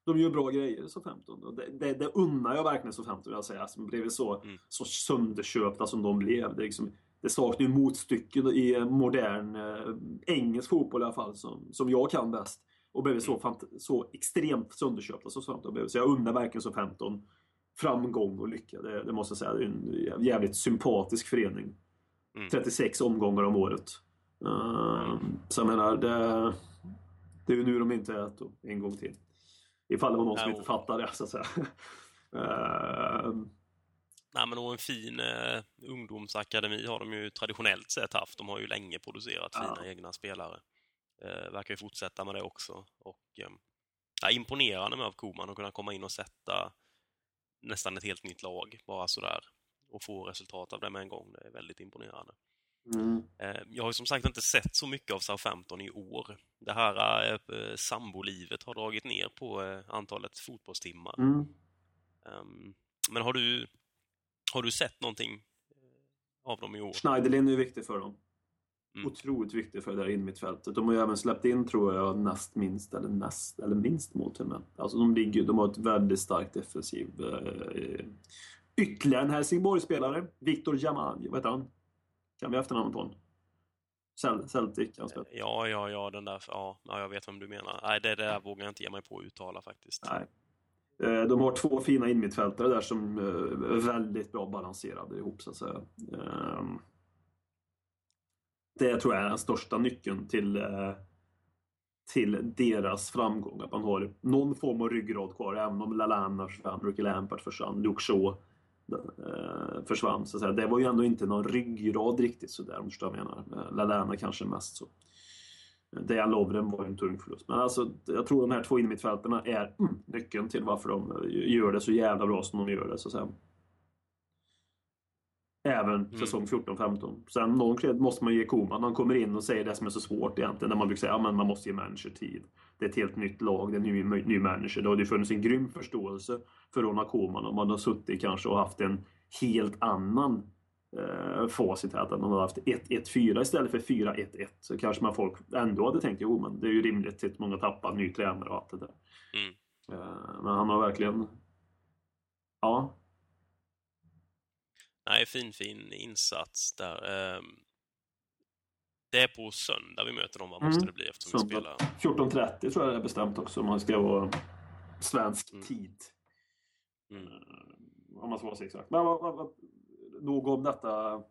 de gör bra grejer, Southampton. Och det, det, det unnar jag verkligen Southampton, jag säga, som blev så, mm. så sönderköpta som de blev. Det, liksom, det saknar ju motstycken i modern eh, engelsk fotboll i alla fall, som, som jag kan bäst. Och blev så, mm. så extremt sönderköpta som Southampton blev. Så jag unnar verkligen Southampton framgång och lycka. Det, det måste jag säga. Det är en jävligt sympatisk förening. Mm. 36 omgångar om året. Uh, så jag menar, det, det är ju nu de inte äter en gång till. Ifall det var någon som inte fattar det, så att säga. uh, Nej, men och en fin eh, ungdomsakademi har de ju traditionellt sett haft. De har ju länge producerat fina ja. egna spelare. Eh, verkar ju fortsätta med det också. Och, eh, imponerande med av Koman att kunna komma in och sätta nästan ett helt nytt lag bara sådär och få resultat av det med en gång. Det är väldigt imponerande. Mm. Eh, jag har som sagt inte sett så mycket av Southampton i år. Det här eh, sambolivet har dragit ner på eh, antalet fotbollstimmar. Mm. Um, men har du, har du sett någonting av dem i år? Schneiderlin är viktig för dem. Mm. Otroligt viktig för det där innermittfältet. De har ju även släppt in, tror jag, näst minst eller näst eller minst mål till med. Alltså de, ligger, de har ett väldigt starkt defensiv. Eh, ytterligare en Helsingborg-spelare, Viktor Jaman, vad heter han? Kan vi efternamnet på honom? Celtic, han Ja, ja, ja, den där, ja, ja, jag vet vem du menar. Nej, det där vågar jag inte ge mig på att uttala faktiskt. Nej. Eh, de har två fina inmittfältare där som eh, är väldigt bra balanserade ihop, så att säga. Ehm, det tror jag är den största nyckeln till, eh, till deras framgång. Att man har någon form av ryggrad kvar, även om Lalana försvann, Ricky Lampard försvann, Luke Shaw försvann. Så att säga. Det var ju ändå inte någon ryggrad riktigt sådär, om du förstår vad jag menar. Lalana kanske mest så. Dejan Lovren var en tung förlust. Men alltså, jag tror de här två innermittfältarna är mm, nyckeln till varför de gör det så jävla bra som de gör det. Så att säga. Även mm. säsong 14-15. Sen någon cred måste man ge Koman. Han kommer in och säger det som är så svårt egentligen. När man brukar säga att ja, man måste ge manager tid. Det är ett helt nytt lag, det är en ny, ny manager. Det har ju funnits en grym förståelse för Ronald Koman om man har suttit kanske och haft en helt annan eh, facit här. Att man har haft 1-1-4 istället för 4-1-1. Så kanske man folk ändå hade tänkt jo men det är ju rimligt till många tappar, ny tränare och allt det där. Mm. Eh, men han har verkligen Ja, Nej, fin, fin insats där. Ehm, det är på söndag vi möter dem, vad måste mm. det bli eftersom söndag. vi spelar? 14.30 tror jag det är bestämt också om man ska vara svensk mm. tid. Mm. Om man ska vara så exakt. Men vad, vad, nog om detta,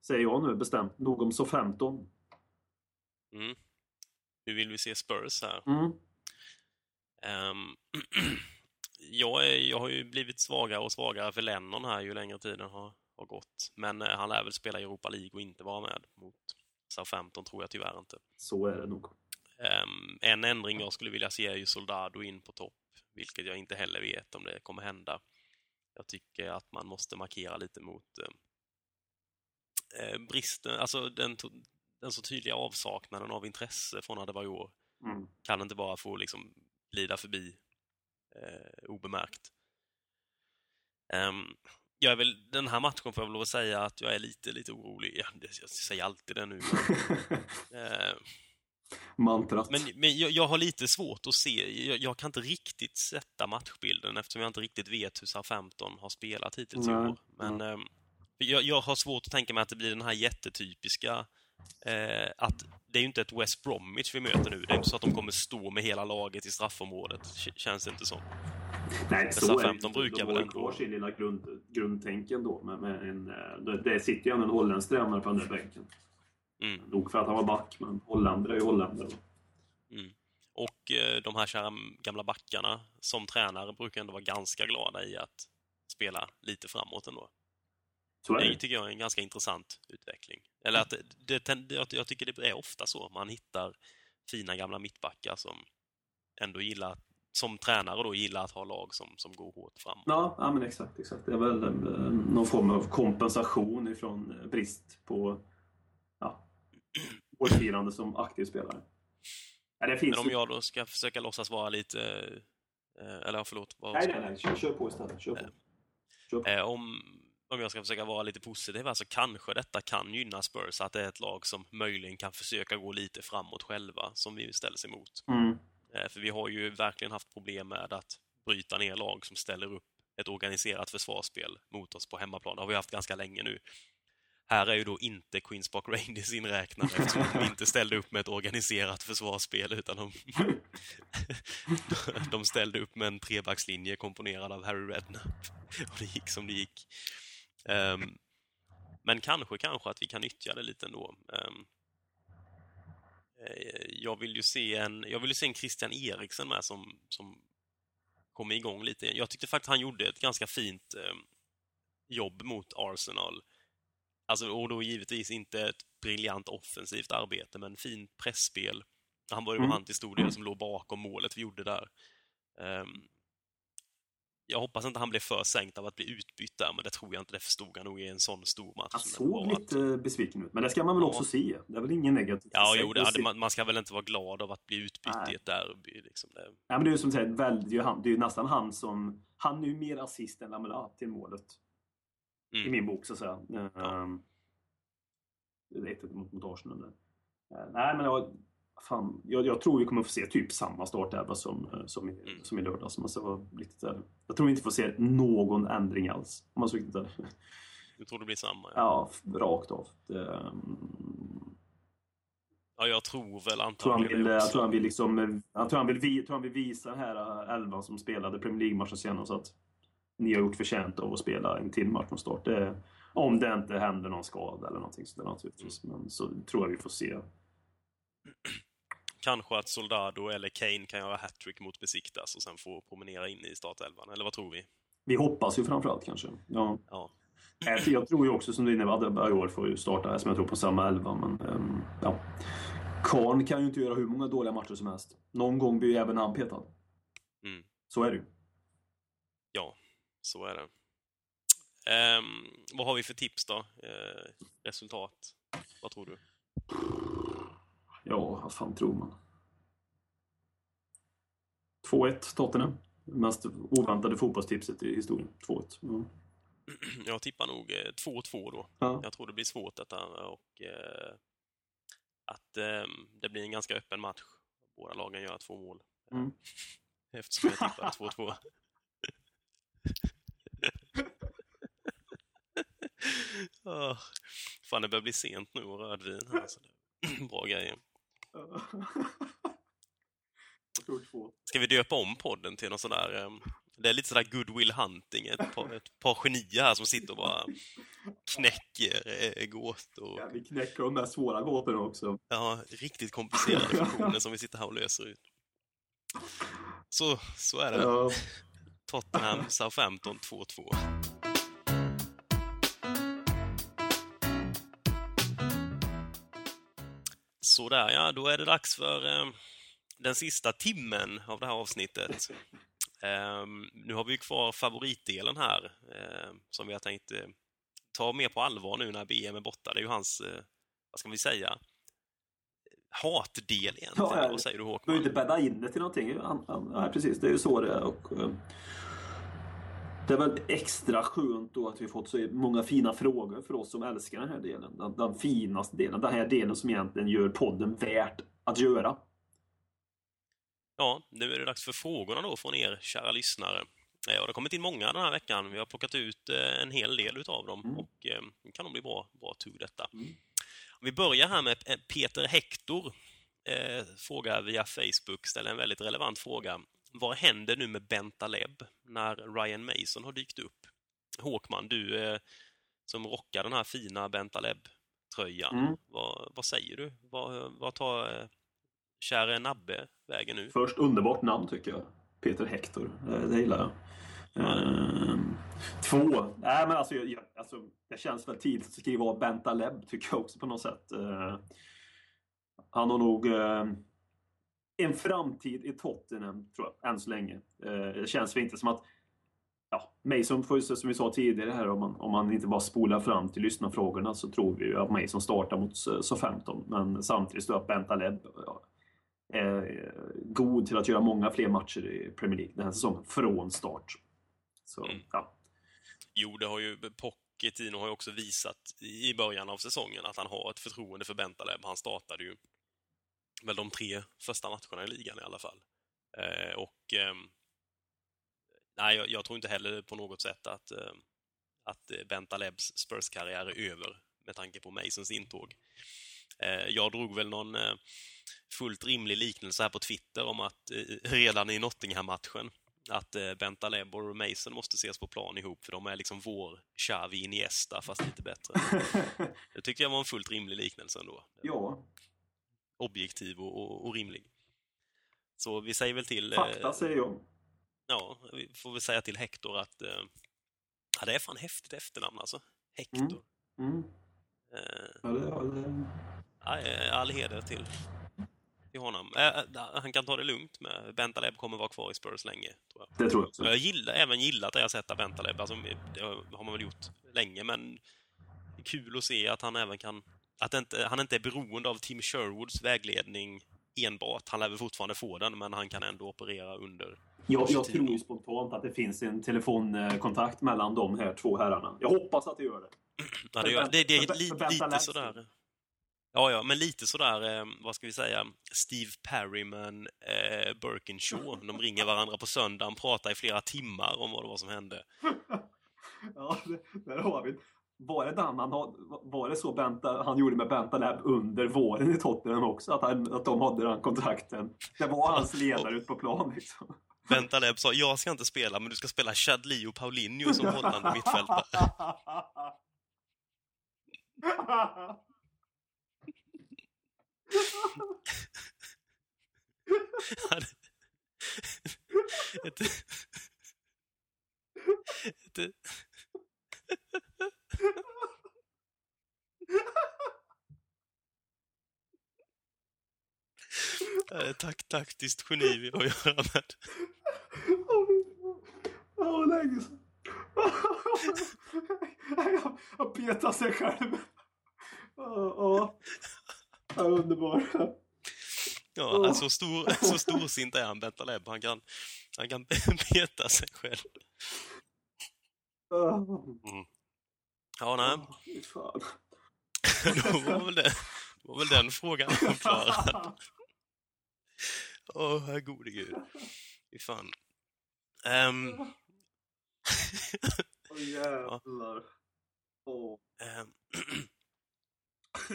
säger jag nu bestämt. Nog om så 15. Mm. hur vill vi se Spurs här? Mm. Ehm, jag, är, jag har ju blivit svagare och svagare för Lennon här ju längre tiden har, har gått. Men eh, han lär väl spela i Europa League och inte vara med mot Southampton, tror jag tyvärr inte. Så är det nog. Ehm, en ändring jag skulle vilja se är ju Soldado in på topp, vilket jag inte heller vet om det kommer hända. Jag tycker att man måste markera lite mot eh, eh, bristen, alltså den, den så tydliga avsaknaden av intresse från Adebayor Mm. kan inte bara få liksom glida förbi eh, obemärkt. Ehm, jag är väl, den här matchen får jag väl lov att säga att jag är lite, lite orolig. Ja, det, jag säger alltid det nu. Eh, Mantrat. men men jag, jag har lite svårt att se, jag, jag kan inte riktigt sätta matchbilden eftersom jag inte riktigt vet hur Southampton har spelat hittills i Nej, år. Men ehm, jag, jag har svårt att tänka mig att det blir den här jättetypiska eh, att det är ju inte ett West Bromwich vi möter nu. Det är inte så att de kommer stå med hela laget i straffområdet. Känns det inte som. Nej, så är det. brukar De väl har ändå- kvar sin lilla grund, grundtänken då. Med, med en, eh, det, det sitter ju ändå en holländsk tränare på den där bänken. Mm. Nog för att han var back, men holländare är ju holländare. Och eh, de här kära gamla backarna som tränare brukar ändå vara ganska glada i att spela lite framåt ändå. Så är Det det. tycker jag är en ganska intressant utveckling. Eller att det, det, jag- tycker det är ofta så. Man hittar fina gamla mittbackar som ändå gillar, som tränare då gillar att ha lag som, som går hårt framåt. Ja, ja, men exakt. exakt. Det är väl eh, någon form av kompensation ifrån eh, brist på årsfirande som aktiv spelare. Ja, det finns Men om jag då ska försöka låtsas vara lite... eh, Eller förlåt. Vad Nej, nej, nej. Kör, kör på istället. Kör på. Kör på. Eh, om, om jag ska försöka vara lite positiv här så kanske detta kan gynna Spurs, att det är ett lag som möjligen kan försöka gå lite framåt själva, som vi ställs emot. Mm. Eh, för vi har ju verkligen haft problem med att bryta ner lag som ställer upp ett organiserat försvarsspel mot oss på hemmaplan. Det har vi haft ganska länge nu. Här är ju då inte Queens Park Rangers inräknade eftersom de inte ställde upp med ett organiserat försvarsspel utan de, de ställde upp med en trebackslinje komponerad av Harry Redknapp. Och det gick som det gick. Um, men kanske, kanske att vi kan nyttja det lite ändå. Um, jag vill ju se en, jag vill ju se en Christian Eriksen med som, som kommer igång lite. Jag tyckte faktiskt han gjorde ett ganska fint um, jobb mot Arsenal. Alltså, och då givetvis inte ett briljant offensivt arbete, men fint pressspel. Han var ju Mm. han till stor del som låg bakom målet vi gjorde där. Ehm, jag hoppas inte han blev för sänkt av att bli utbytt där, men det tror jag inte. Det förstod han nog i en sån stor match. Han såg lite besviken ut, men det ska man väl Ja. också se. Det är väl ingen negativt. Ja, jo, det, att man, man ska väl inte vara glad av att bli utbytt Nej. i ett derby. Liksom det. Ja, men det är ju som sagt, väl, det är ju han, det är ju nästan han som... Han är ju mer assist än Lamela till målet. Mm. I min bok, så att säga. Ja. Um, det är 1 mot, mot Arsenal. där. Eh, nej, men jag, fan, jag, jag tror vi kommer få se typ samma startelva som, eh, som, i, Mm. som i lördags. om man ska vara riktigt ärlig. Jag tror vi inte får se någon ändring alls. Om man ska vara riktigt ärlig. Jag tror det blir samma. Ja. Ja, rakt av. Det, um, ja, jag tror väl tror han antagligen vill, jag tror han vill liksom, eh, jag tror han vill, vi- jag tror han vill visa den här eh, elvan som spelade Premier League-matchen senast att ni har gjort förtjänt av att spela en till match från start. Det, om det inte händer någon skada eller någonting sådär naturligtvis. Men så tror jag vi får se. Kanske att Soldado eller Kane kan göra hattrick mot Besiktas och sen få promenera in i startelvan. Eller vad tror vi? Vi hoppas ju framförallt kanske. Ja. Ja. Eh, Jag tror ju också som du är inne på, Adebayor får ju starta som jag tror på samma elva. Men ehm, ja. Karn kan ju inte göra hur många dåliga matcher som helst. Någon gång blir ju även han petad. Mm. Så är det ju. Ja, så är det. Ehm, vad har vi för tips då? Eh, resultat? Vad tror du? Ja, vad fan tror man? 2-1 Tottenham. Mest oväntade fotbollstipset i historien. 2-1. Ja. Jag tippar nog eh, 2-2 då. Ja. Jag tror det blir svårt detta och eh, att eh, det blir en ganska öppen match. Båda lagen gör två mål. Mm. Eftersom jag tippade 2-2. oh, fan, det börjar bli sent nu och rödvin här. Så det, bra grejer. Ska vi döpa om podden till något sådär... eh, Det är lite sådär goodwill hunting, ett par, ett par genier här som sitter och bara knäcker eh, gåtor. Ja, vi knäcker de där svåra gåtorna också. Ja, riktigt komplicerade funktioner som vi sitter här och löser ut. Så, så är det. Ja. Tottenham, Southampton 2-2. Sådär ja, då är det dags för eh, den sista timmen av det här avsnittet. Eh, nu har vi kvar favoritdelen här, eh, som vi har tänkt eh, ta mer på allvar nu när BM är borta. Det är ju hans, eh, vad ska vi säga, hatdel egentligen. Ja, ja. Vad säger du Du Håkman? behöver inte bädda in det till någonting. Ja, precis, det är ju så det är. Och, det är väl extra skönt då att vi fått så många fina frågor för oss som älskar den här delen. Den, den finaste delen. Den här delen som egentligen gör podden värt att göra. Ja, nu är det dags för frågorna då från er kära lyssnare. Eh, Och det har kommit in många den här veckan. Vi har plockat ut eh, en hel del utav dem Mm. och eh, det kan nog bli bra, bra tugg detta. Mm. Om vi börjar här med eh, Peter Hector. Eh, frågar via Facebook, ställer en väldigt relevant fråga. Vad händer nu med Bentaleb när Ryan Mason har dykt upp? Håkman, du eh, som rockar den här fina Bentaleb-tröjan. Mm. Vad, vad säger du? Vad, vad tar eh, käre Nabbe vägen nu? Först underbart namn tycker jag. Peter Hector. Eh, Det gillar jag. Ehm, två. Nej, men alltså, jag, jag, alltså, det känns väl tidigt att skriva av Bentaleb tycker jag också på något sätt. Eh, han har nog eh, en framtid i Tottenham tror jag, än så länge. Eh, det känns väl inte som att Ja, Mason får ju, som vi sa tidigare här, om man, om man inte bara spolar fram till lyssnarfrågorna så tror vi ju att Mason startar mot S15. Men samtidigt står Bentaleb ja, är god till att göra många fler matcher i Premier League den här säsongen från start. Så, Mm. ja. Jo, det har ju Pochettino har ju också visat i början av säsongen att han har ett förtroende för Bentaleb. Han startade ju väl de tre första matcherna i ligan i alla fall. Eh, och ehm, nej, jag, jag tror inte heller på något sätt att, eh, att eh, Bentalebs Spurs-karriär är över med tanke på Masons intåg. Eh, jag drog väl någon eh, fullt rimlig liknelse här på Twitter om att eh, redan i Nottingham-matchen att eh, Bentaleb och Mason måste ses på plan ihop för de är liksom vår Xavi Iniesta fast lite bättre. Det tyckte jag var en fullt rimlig liknelse ändå. ja, Objektiv och, och, och rimlig. Så vi säger väl till... eh, fakta säger jag. Ja, vi får väl säga till Hector att... Eh, ja, det är fan häftigt efternamn alltså. Hector. Mm. Eh, Ja, det, ja, det, ja, eh, all heder till, till honom. Eh, eh, han kan ta det lugnt med Bentaleb kommer vara kvar i Spurs länge, tror jag. det tror jag också. Jag gillar, även gillat det jag sett av Bentaleb. Alltså, det har man väl gjort länge, men kul att se att han även kan... Att inte, han inte är beroende av Tim Sherwoods vägledning enbart. Han lär fortfarande få den, men han kan ändå operera under... Jag, jag tror ju spontant att det finns en telefonkontakt mellan de här två herrarna. Jag hoppas att det gör det. Ja, det, gör- det, det är li, lite sådär... Ja, ja, men lite sådär, eh, vad ska vi säga, Steve Perryman, eh, Birkinshaw. De ringer varandra på söndagen, pratar i flera timmar om vad det var som hände. Ja, det- där har vi. Var det, han, var det så Benta, han gjorde med Bentaleb under våren i Tottenham också? Att, han, att de hade den kontakten? Det var hans ledare ute på plan liksom. Bentaleb sa, jag ska inte spela, men du ska spela Chadli och Paulinho som hållande mittfältare. Han- ett, ett, ett tak, taktiskt geni vi har att göra med. Åh, länge sedan. Han- Han petar sig själv. Ja, ja. Underbar. Ja, alltså, så stor, så storsint är han, Bentaleb. Han kan, han kan peta sig själv. Ja, nej. Fan. Då var väl, det, var väl den frågan uppklarad. Åh, herre gode gud. Fy fan. Ehm, Åh, jävlar. Åh. ehm,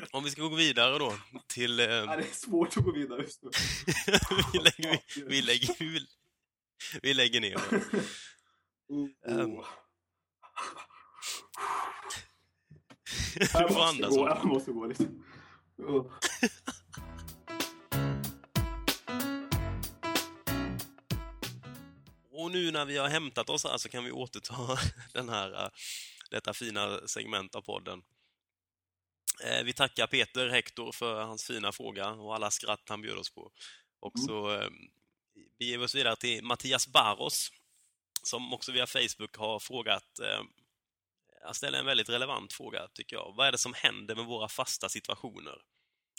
om vi ska gå vidare då till... ehm, Ja, det är svårt att gå vidare just nu. vi, lägger, vi, vi, lägger, vi, vi lägger ner det. Du Jag får måste andas gå, jag måste gå lite. Uh. Och nu när vi har hämtat oss här så kan vi återta den här, eh, detta fina segment av podden. Eh, Vi tackar Peter Hector för hans fina fråga och alla skratt han bjöd oss på. Och så eh, vi oss vidare till Mattias Barros som också via Facebook har frågat han ställer en väldigt relevant fråga, tycker jag. Vad är det som händer med våra fasta situationer?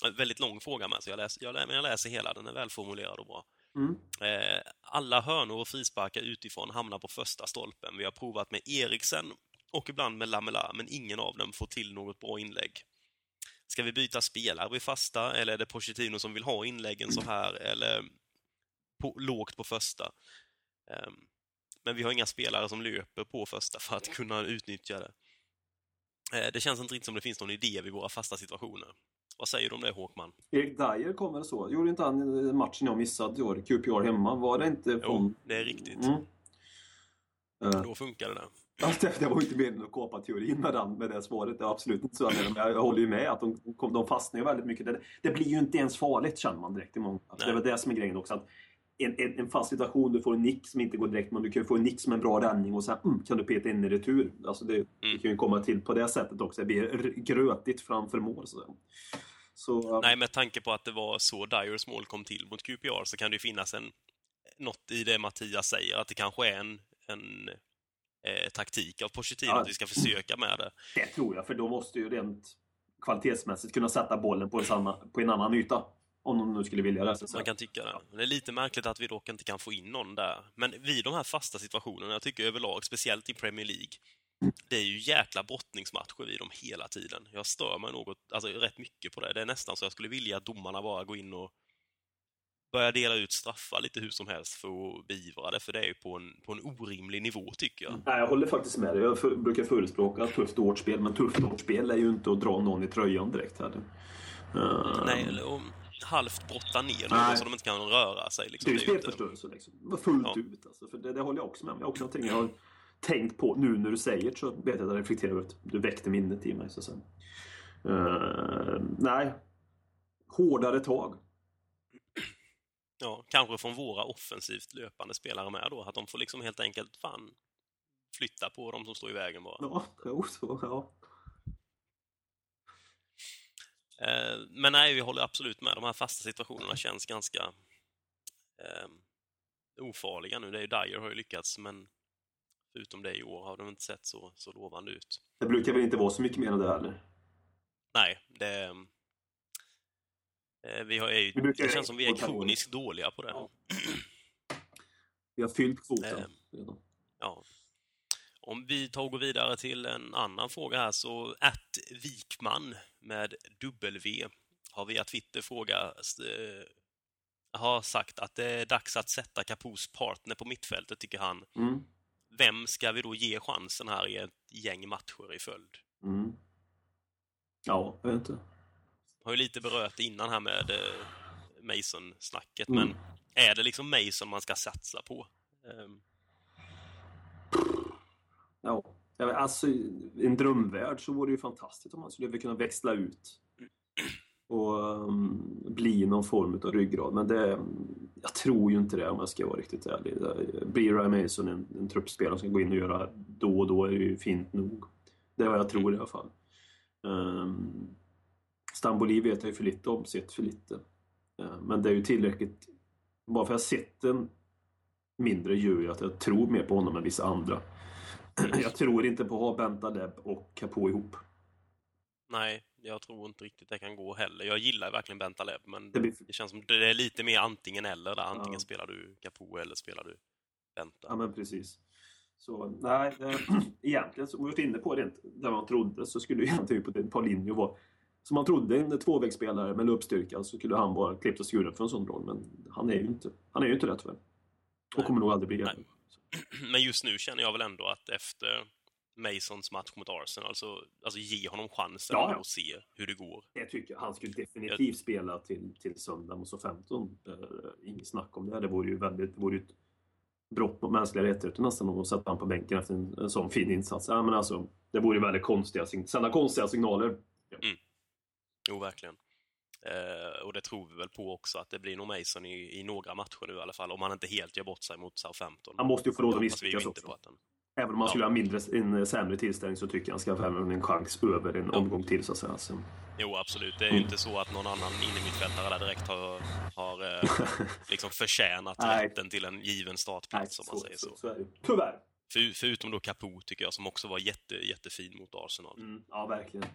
En väldigt lång fråga med, så jag läser, jag, lä- men jag läser hela. Den är välformulerad och bra. Mm. Eh, alla hörnor och frisparkar utifrån hamnar på första stolpen. Vi har provat med Eriksen och ibland med Lamela, men ingen av dem får till något bra inlägg. Ska vi byta spelare vid fasta, eller är det Pochettino som vill ha inläggen så här, eller på, lågt på första? Ehm, men vi har inga spelare som löper på första för att kunna utnyttja det. Eh, det känns inte riktigt som det finns någon idé vid våra fasta situationer. Vad säger du om det, Håkman? Erik Dyer kom väl så? Gjorde inte han i matchen jag missade i år, QPR hemma? Var det inte Jo, det är riktigt. Mm. Eh, Då funkar det. Alltså, det, det var ju inte meningen att kåpa teorin med, den, med det svaret. Det är absolut inte så. jag menar, Men jag håller ju med att de, kom- de fastnar ju väldigt mycket. Det, det blir ju inte ens farligt känner man direkt i många. Alltså, det är väl det som är grejen också. Att en, en, en fast situation, du får en nick som inte går direkt, men du kan ju få en nick som en bra räddning och sen mm, kan du peta in i retur. Alltså det, det kan ju komma till på det sättet också. Det blir grötigt framför mål. Så, så Nej, med tanke på att det var så Dyers mål kom till mot QPR så kan det ju finnas en, något i det Mattias säger, att det kanske är en, en eh, taktik av Pochettino Ja. att vi ska försöka med det. det tror jag, för då måste ju rent kvalitetsmässigt kunna sätta bollen på samma, på en annan yta. Om de nu skulle vilja det. så. Man kan tycka det. Men Det är lite märkligt att vi dock inte kan få in någon där. Men vid de här fasta situationerna, jag tycker överlag, speciellt i Premier League, det är ju jäkla brottningsmatcher vid dem hela tiden. Jag stör mig något, alltså rätt mycket på det. Det är nästan så jag skulle vilja att domarna bara går in och börjar dela ut straffar lite hur som helst för att beivra det, för det är ju på en, på en orimlig nivå, tycker jag. Nej, jag håller faktiskt med dig. Jag för, brukar förespråka tufft hårt spel, men tufft hårt spel är ju inte att dra någon i tröjan direkt heller. Eh, Nej, eller om halvt brotta ner Nej. någon så de inte kan röra sig. Liksom. Det är ju spelförstörelse liksom. Fullt Ja. ut alltså. För det, det håller jag också med om. Det är också någonting jag har tänkt på nu när du säger så vet jag att jag reflekterar över att du väckte minnet i mig. Så säga. Eh, nej. Hårdare tag. Ja, kanske från våra offensivt löpande spelare med då, att de får liksom helt enkelt fan flytta på de som står i vägen bara. Ja, jo, så, ja. Eh, men nej, vi håller absolut med. De här fasta situationerna känns ganska eh, ofarliga nu. Det är ju Dyer har ju lyckats, men förutom det i år har de inte sett så, så lovande ut. Det brukar väl inte vara så mycket mer än det heller. Nej, det... Eh, vi har, är ju, Vi brukar det känns som vi är kroniskt dåliga på det. Ja. Vi har fyllt kvoten. Eh. Ja. Om vi tar och går vidare till en annan fråga här så att Wikman med W har via Twitter frågat eh, har sagt att det är dags att sätta Capos partner på mittfältet, tycker han. Mm. Vem ska vi då ge chansen här i ett gäng matcher i följd? Mm. Ja, jag vet inte. Har ju lite berört det innan här med eh, Mason-snacket, Mm. men är det liksom Mason man ska satsa på? Ehm, Ja, Ja, alltså i en drömvärld så vore det ju fantastiskt om man skulle kunna växla ut och um, bli någon form av ryggrad. Men det, jag tror ju inte det om jag ska vara riktigt ärlig. Blir Ryan Mason en, en truppspelare som ska gå in och göra då och då är det ju fint nog. Det är vad jag tror i alla fall. Ehm, um, Stamboli vet jag ju för lite om, sett för lite. Uh, men det är ju tillräckligt. Bara för att jag sett den mindre gör ju att jag tror mer på honom än vissa andra. Jag tror inte på att ha Bentaleb och Capo ihop. Nej, jag tror inte riktigt det kan gå heller. Jag gillar verkligen Bentaleb, men Det blir- det känns som det är lite mer antingen eller. Där. Antingen Ja. spelar du Capo eller spelar du Benta. Ja, men precis. Så nej, eh, egentligen var vi inne på det, där man trodde, så skulle egentligen på Paulinho vara som man trodde, en tvåvägsspelare med löpstyrka, så skulle han vara klippt och skuren för en sån roll. Men han är ju inte, han är ju inte det tyvärr. Och Nej. kommer nog aldrig bli det. Men just nu känner jag väl ändå att efter Masons match mot Arsenal, så alltså ge honom chansen Ja, ja. och se hur det går. Det tycker jag. Han skulle definitivt spela till, till söndag mot 15. Uh, inget snack om det. Det vore ju väldigt, det vore ju ett brott mot mänskliga rättigheter nästan att sätta honom på bänken efter en, en sån fin insats. Ja, men alltså, det vore väldigt konstiga, sända konstiga signaler. Jo, verkligen. Eh, och det tror vi väl på också, att det blir nog Mason i, i några matcher nu i alla fall, om han inte helt gör bort sig mot Southampton. Han måste ju få lov att misslyckas också. på att han... Även om han Ja. skulle ha mindre, en sämre tillställning så tycker jag han ska få en chans över en Ja. omgång till så att säga. Så. Jo, absolut. Det är ju inte så att någon annan innermittfältare där direkt har, har eh, liksom förtjänat Nej. rätten till en given startplats, om man säger så. så är det. Tyvärr. För, förutom då Capo, tycker jag, som också var jätte, jättefin mot Arsenal. Mm, ja, verkligen.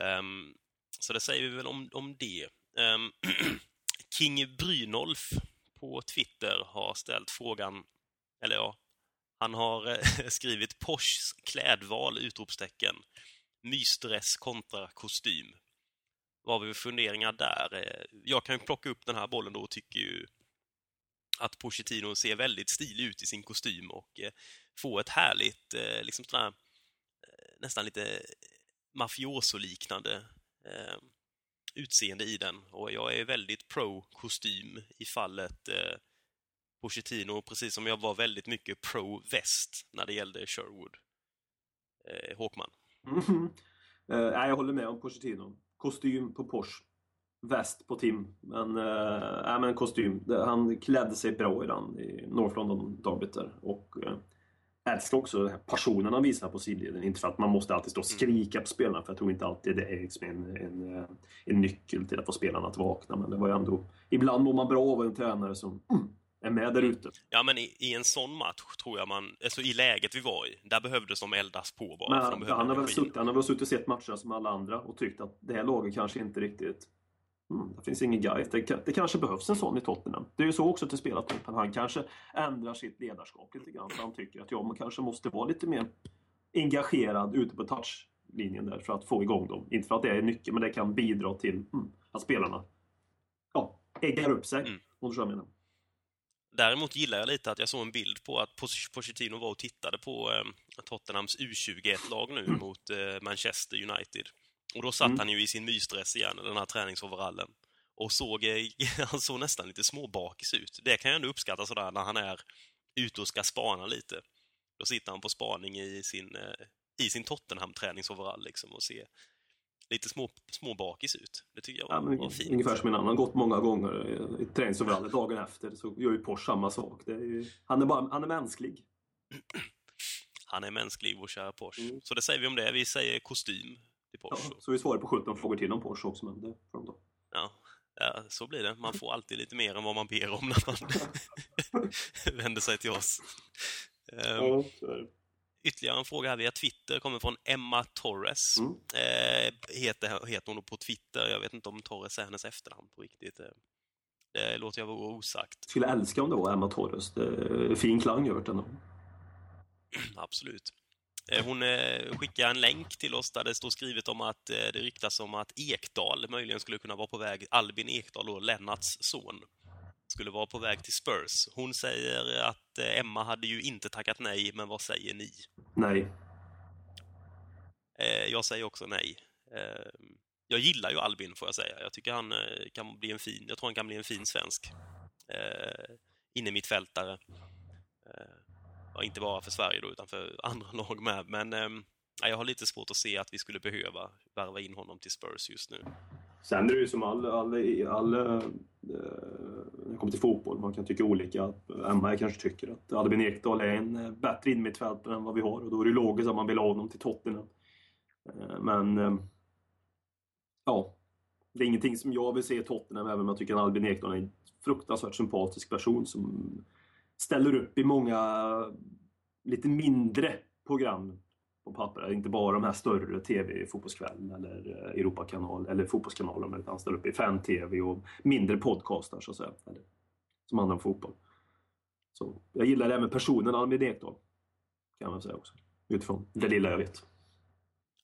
Ehm, så det säger vi väl om, om det. Um, King Brynolf på Twitter har ställt frågan, eller ja, han har eh, skrivit Porsches klädval! utropstecken. Mysdress kontra kostym. Vad har vi för funderingar där? Eh, jag kan ju plocka upp den här bollen då och tycker ju att Pochettino ser väldigt stilig ut i sin kostym och eh, får ett härligt, liksom sådär, nästan lite mafioso-liknande eh, utseende i den. Och jag är väldigt pro-kostym i fallet eh, Pochettino, precis som jag var väldigt mycket pro-väst när det gällde Sherwood. Eh, Håkman. Mhm. Eh, nej, jag håller med om Pochettino. Kostym på Porsche. Väst på Tim. Men, uh, nej, men kostym. Han klädde sig bra i den i North London derbyt där. Och uh, älskar också den här passionen han visar på sidleden. Inte för att man måste alltid stå och skrika på spelarna. För jag tror inte alltid det är liksom en, en, eh, en nyckel till att få spelarna att vakna. Men det var ju ändå... Ibland mår man bra av en tränare som mm, är med där ute. Ja, men i, i en sån match tror jag man, alltså i läget vi var i, där behövdes de eldas på bara. Men han, har väl suttit, han har väl suttit och sett matcherna som alla andra och tyckt att det här laget kanske inte riktigt... Mm, det finns ingen guide. Det, det kanske behövs en sån i Tottenham. Det är ju så också till spelartruppen. Han kanske ändrar sitt ledarskap lite grann. För han tycker att ja, man kanske måste vara lite mer engagerad ute på touchlinjen där för att få igång dem. Inte för att det är nyckeln, men det kan bidra till mm, att spelarna ja, äggar upp sig. Mm. Om du förstår vad jag menar. Däremot gillar jag lite att jag såg en bild på att Poch- Pochettino var och tittade på eh, Tottenhams U21-lag nu mot eh, Manchester United. Och då satt Mm. han ju i sin mysdress igen, den här träningsoverallen. Och såg, han såg nästan lite småbakis ut. Det kan jag ändå uppskatta sådär när han är ute och ska spana lite. Då sitter han på spaning i sin, eh, i sin Tottenham-träningsoverall liksom och ser lite små, småbakis ut. Det tycker jag var, Ja, men, var fint. ungefär som en annan gått många gånger i träningsoverallet dagen efter så gör ju Porsche samma sak. Är ju, han, är bara, han är mänsklig. Han är mänsklig, vår kära Porsche. Mm. Så det säger vi om det. Vi säger kostym till Ja, Porsche. så vi svarar på 17 frågor till om Porsche också, men det får de ta. Ja, ja, så blir det. Man får alltid lite mer än vad man ber om när man vänder sig till oss. Ehm, det. Ytterligare en fråga här via Twitter kommer från Emma Torres. Mm. Eh, heter, heter hon då på Twitter. Jag vet inte om Torres är hennes efternamn på riktigt. Eh, Det låter jag vara osagt. Skulle älska om det var Emma Torres. Det fin klang över den. Absolut. Eh, Hon eh, skickar en länk till oss där det står skrivet om att eh, det ryktas om att Ekdal möjligen skulle kunna vara på väg, Albin Ekdal då, Lennarts son, skulle vara på väg till Spurs. Hon säger att Emma hade ju inte tackat nej, men vad säger ni? Nej. Jag säger också nej. Eh, Jag gillar ju Albin, får jag säga. Jag tycker han kan bli en fin, jag tror han kan bli en fin svensk eh, innermittfältare. Eh, ja, inte bara för Sverige då, utan för andra lag med. Men eh, jag har lite svårt att se att vi skulle behöva värva in honom till Spurs just nu. Sen är det ju som all, alla, alla eh, eh, när det kommer till fotboll, man kan tycka olika. Emma kanske tycker att Albin Ekdal är en eh, bättre innermittfältare än vad vi har och då är det logiskt att man vill ha honom till Tottenham. Men ehm, ja, det är ingenting som jag vill se i Tottenham även om jag tycker att Albin Ekdal är en fruktansvärt sympatisk person som ställer upp i många lite mindre program på papper. Inte bara de här större TV, Fotbollskväll eller eh, Europakanal eller Fotbollskanalen utan ställer upp i fan-TV och mindre podcastar så att säga. Eller, som handlar om fotboll. Så jag gillar även personen Albin Ekdal. Kan man säga också. Utifrån det lilla jag vet.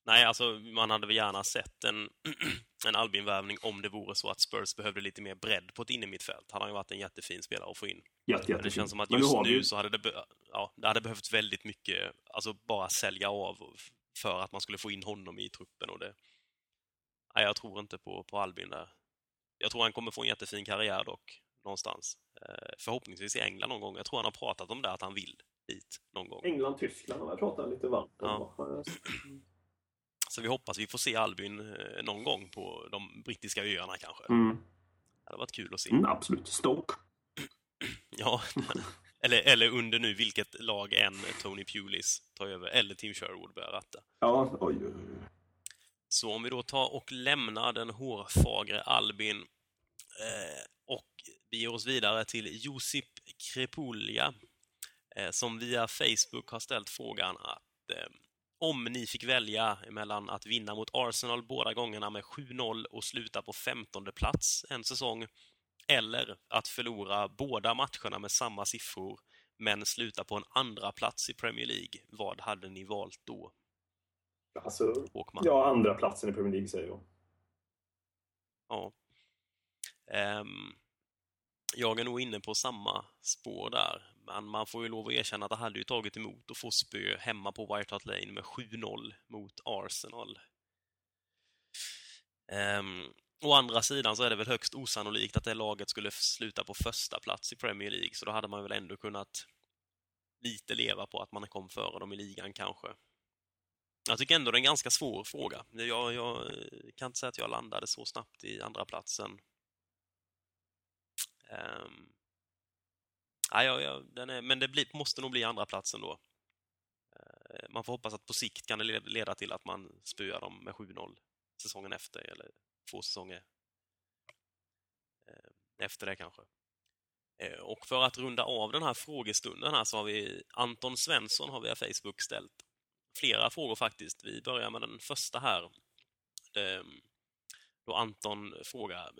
Nej, alltså man hade väl gärna sett en, en Albin-värvning om det vore så att Spurs behövde lite mer bredd på ett innermittfält. Han har ju varit en jättefin spelare att få in. Jätte, Men det känns som att just har nu så hade det, be- ja, det hade behövts väldigt mycket, alltså bara sälja av för att man skulle få in honom i truppen och det... Nej, jag tror inte på, på Albin där. Jag tror han kommer få en jättefin karriär dock. någonstans. Eh, förhoppningsvis i England någon gång. Jag tror han har pratat om det, att han vill dit någon gång. England, Tyskland har jag pratat lite varmt Ja. Så vi hoppas vi får se Albin eh, någon gång på de brittiska öarna kanske. Mm. Det hade varit kul att se. Mm, absolut. Stoke. Ja. eller, eller under nu vilket lag än Tony Pulis tar över, eller Tim Sherwood börjar ratta. Ja, oj, oj, oj. Så om vi då tar och lämnar den hårfagre Albin eh, och beger oss vidare till Josip Krepulja eh, som via Facebook har ställt frågan att eh, om ni fick välja mellan att vinna mot Arsenal båda gångerna med 7-0 och sluta på 15 plats en säsong eller att förlora båda matcherna med samma siffror men sluta på en andra plats i Premier League, vad hade ni valt då, Alltså, Håkman? ja, andra platsen i Premier League säger jag. Ja. Ehm, jag är nog inne på samma spår där. Men man får ju lov att erkänna att det hade ju tagit emot att få spö hemma på White Hart Lane med 7-0 mot Arsenal. Um, å andra sidan så är det väl högst osannolikt att det laget skulle sluta på första plats i Premier League, så då hade man väl ändå kunnat lite leva på att man kom före dem i ligan kanske. Jag tycker ändå det är en ganska svår fråga. Jag, jag eh, kan inte säga att jag landade så snabbt i andra platsen. Um, ja, ja, ja, den är, men det blir, måste nog bli andra platsen då. Eh, man får hoppas att på sikt kan det leda till att man spöar dem med 7-0 säsongen efter, eller två säsonger eh, efter det kanske. Eh, och för att runda av den här frågestunden här så har vi Anton Svensson har via Facebook ställt flera frågor faktiskt. Vi börjar med den första här. Då Anton frågar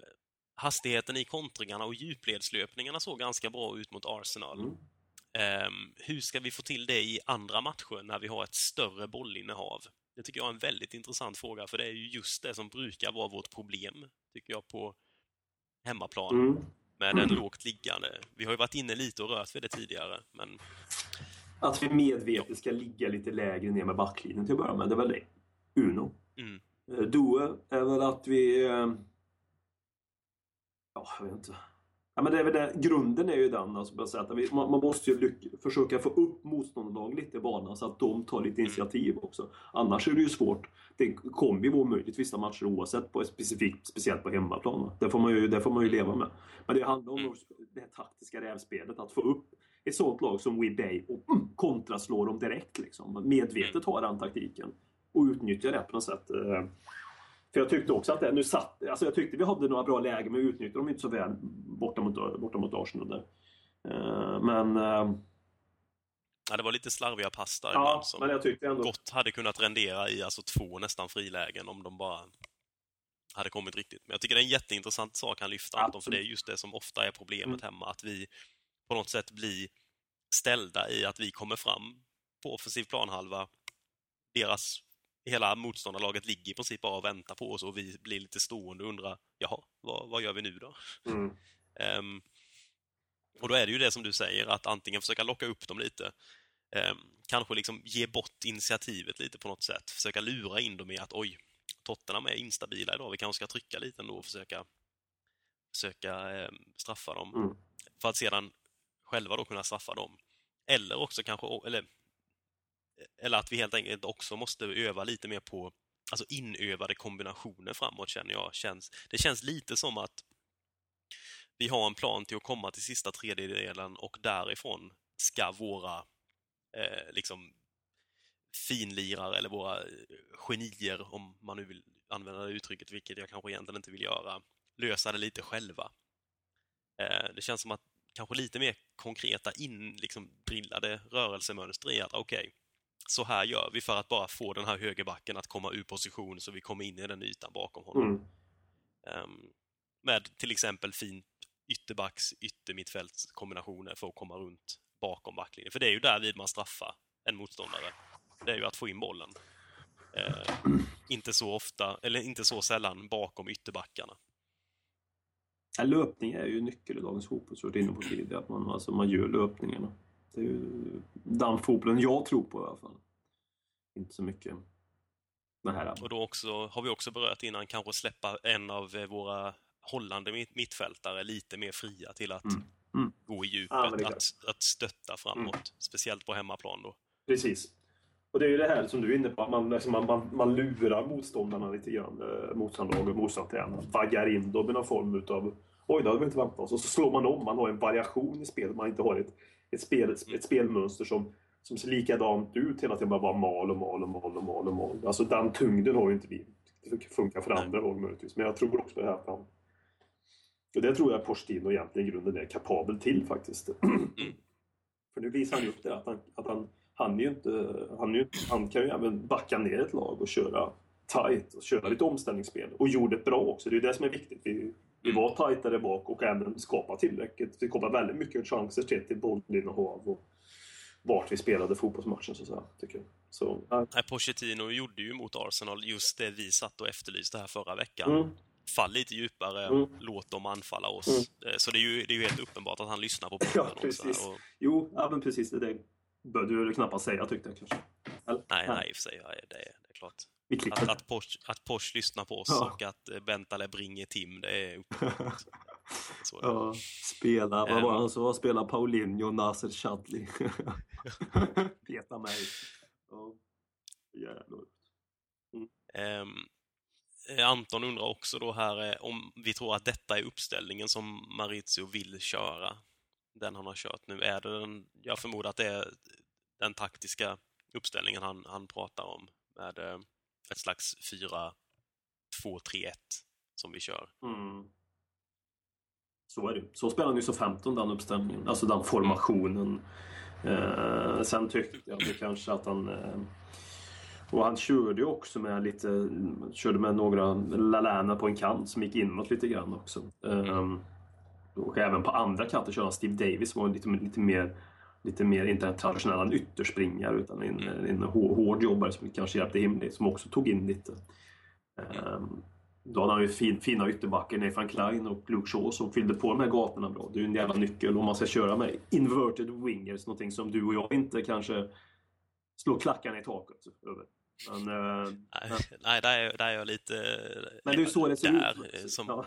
Hastigheten i kontringarna och djupledslöpningarna såg ganska bra ut mot Arsenal. Mm. Ehm, hur ska vi få till det i andra matcher när vi har ett större bollinnehav? Det tycker jag är en väldigt intressant fråga, för det är ju just det som brukar vara vårt problem, tycker jag, på hemmaplan Mm. med en lågt liggande. Vi har ju varit inne lite och rört vid det tidigare, men Att vi medvetet ska ligga lite lägre ner med backlinjen till att börja med, det är väl det. Uno. mm, Eh, Due är väl att vi... eh, Ja, jag vet inte. Ja, men det är väl det. Grunden är ju den, alltså, att vi, man, man måste ju lyck- försöka få upp motståndarlag lite i banan så att de tar lite initiativ också. Annars är det ju svårt. Det kommer ju vara omöjligt vissa matcher oavsett, på, specifikt, speciellt på hemmaplan. Det får, man ju, det får man ju leva med. Men det handlar om Mm. det här taktiska rävspelet, att få upp ett sånt lag som We Bay och mm, kontraslå dem direkt. Liksom. Medvetet ha den taktiken och utnyttja det på något sätt. För jag tyckte också att det, nu satt, alltså jag tyckte vi hade några bra lägen men vi utnyttjade dem inte så väl borta mot, borta mot Arsenal där. Eh, Men, eh, ja, det var lite slarviga pass där ja, som men jag tyckte ändå... gott hade kunnat rendera i alltså två nästan frilägen om de bara hade kommit riktigt. Men jag tycker det är en jätteintressant sak han lyfter, Anton, för det är just det som ofta är problemet Mm. hemma, att vi på något sätt blir ställda i att vi kommer fram på offensiv planhalva. Deras, hela motståndarlaget ligger i princip bara och väntar på oss och vi blir lite stående och undrar, jaha, vad, vad gör vi nu då? Mm. Ehm, och då är det ju det som du säger, att antingen försöka locka upp dem lite, ehm, kanske liksom ge bort initiativet lite på något sätt, försöka lura in dem i att oj, Tottenham är instabila idag, vi kanske ska trycka lite ändå och försöka, försöka ehm, straffa dem. Mm. För att sedan själva då kunna straffa dem. Eller också kanske, eller, eller att vi helt enkelt också måste öva lite mer på alltså inövade kombinationer framåt känner jag. Känns, det känns lite som att vi har en plan till att komma till sista tredjedelen och därifrån ska våra eh, liksom finlirare eller våra eh, genier, om man nu vill använda det uttrycket, vilket jag kanske egentligen inte vill göra, lösa det lite själva. Eh, det känns som att kanske lite mer konkreta in, liksom drillade rörelsemönster i att okej, så här gör vi för att bara få den här högerbacken att komma ur position så vi kommer in i den ytan bakom honom. Mm. Ehm, med till exempel fint ytterbacks yttermittfältskombinationer för att komma runt bakom backlinjen. För det är ju där vid man straffar en motståndare. Det är ju att få in bollen. Eh, inte så ofta, eller inte så sällan bakom ytterbackarna. Ja, löpning är ju nyckel i dagens fotboll, så jag var inne på tidigare. Att man, alltså, man gör löpningarna. Det är ju den fotbollen jag tror på i alla fall. Inte så mycket den här... Och då också, har vi också berört innan, kanske släppa en av eh, våra hållande mitt, mittfältare lite mer fria till att Mm. Mm. gå i Ja, djupet, är att, att stötta framåt. Speciellt på hemmaplan då. Precis. Och det är ju det här som du är inne på, att man, liksom, man, man, man lurar motståndarna lite grann. Eh, motståndarlag och motståndartränaren. Vaggar in dem i någon form utav Oj, det hade vi inte väntat oss. Och så slår man om. Man har en variation i spelet. Man inte har ett, ett, spel, ett spelmönster som, som ser likadant ut hela tiden. Bara, bara mal och mal och mal och mal och mal. Alltså den tyngden har ju inte vi. Det funkar för andra lag möjligtvis. Men jag tror också det här att han... Och det tror jag Porstin och egentligen i grunden är kapabel till faktiskt. För nu visar han ju upp det att han, att han, han, är inte, han, är ju, han kan ju även backa ner ett lag och köra tight och köra lite omställningsspel. Och gjorde det bra också. Det är ju det som är viktigt. Vi, vi var tajtare bak och även skapade tillräckligt. Vi skapade väldigt mycket chanser till, till bollinnehav och vart vi spelade fotbollsmatchen så att säga, tycker jag. Så, ja. Nej, Pochettino gjorde ju mot Arsenal just det vi satt och efterlyste här förra veckan. Mm. Fall lite djupare, Mm. låt dem anfalla oss. Eh, Så det är, ju, det är ju helt uppenbart att han lyssnar på Ja, podden också. precis. Och, Jo, ja, men precis. Det bör du knappast säga tyckte jag kanske. Eller? nej, nej, i och för sig. Nej, det, är, det är klart. Att, att, Porsche, att Porsche lyssnar på oss Ja. och att eh, Bentaleb ringer Tim, det är uppenbart. Ja, spela, vad var han sa? Spela Paulinho, Nasser Chadli. Peta mig. Ja, jävlar. Ehm, eh, Anton undrar också då här eh, om vi tror att detta är uppställningen som Maurizio vill köra. Den han har kört nu. Är det den, jag förmodar att det är den taktiska uppställningen han, han pratar om. Med ett slags 4-2-3-1 som vi kör. Mm. Så är det. Så spelar han ju så 15 den uppställningen, alltså den formationen. Eh, sen tyckte jag det kanske att han... Eh, och han körde ju också med lite, körde med några Lalana på en kant som gick inåt lite grann också. Eh, och även på andra kanter körde han Steve Davis som var lite, lite mer Lite mer, inte en traditionell ytterspringare utan en, en hår- hård jobbare som kanske hjälpte Himli som också tog in lite. Ehm, då hade han ju fin, fina ytterbackar, Nathan Klein och Luke Shaw som fyllde på de här gatorna bra. Det är ju en jävla nyckel om man ska köra med inverted wingers, någonting som du och jag inte kanske slår klackarna i taket över. Men, eh, Nej, nej där, är, där är jag lite... men det är ju så det ser ut. Som, Ja.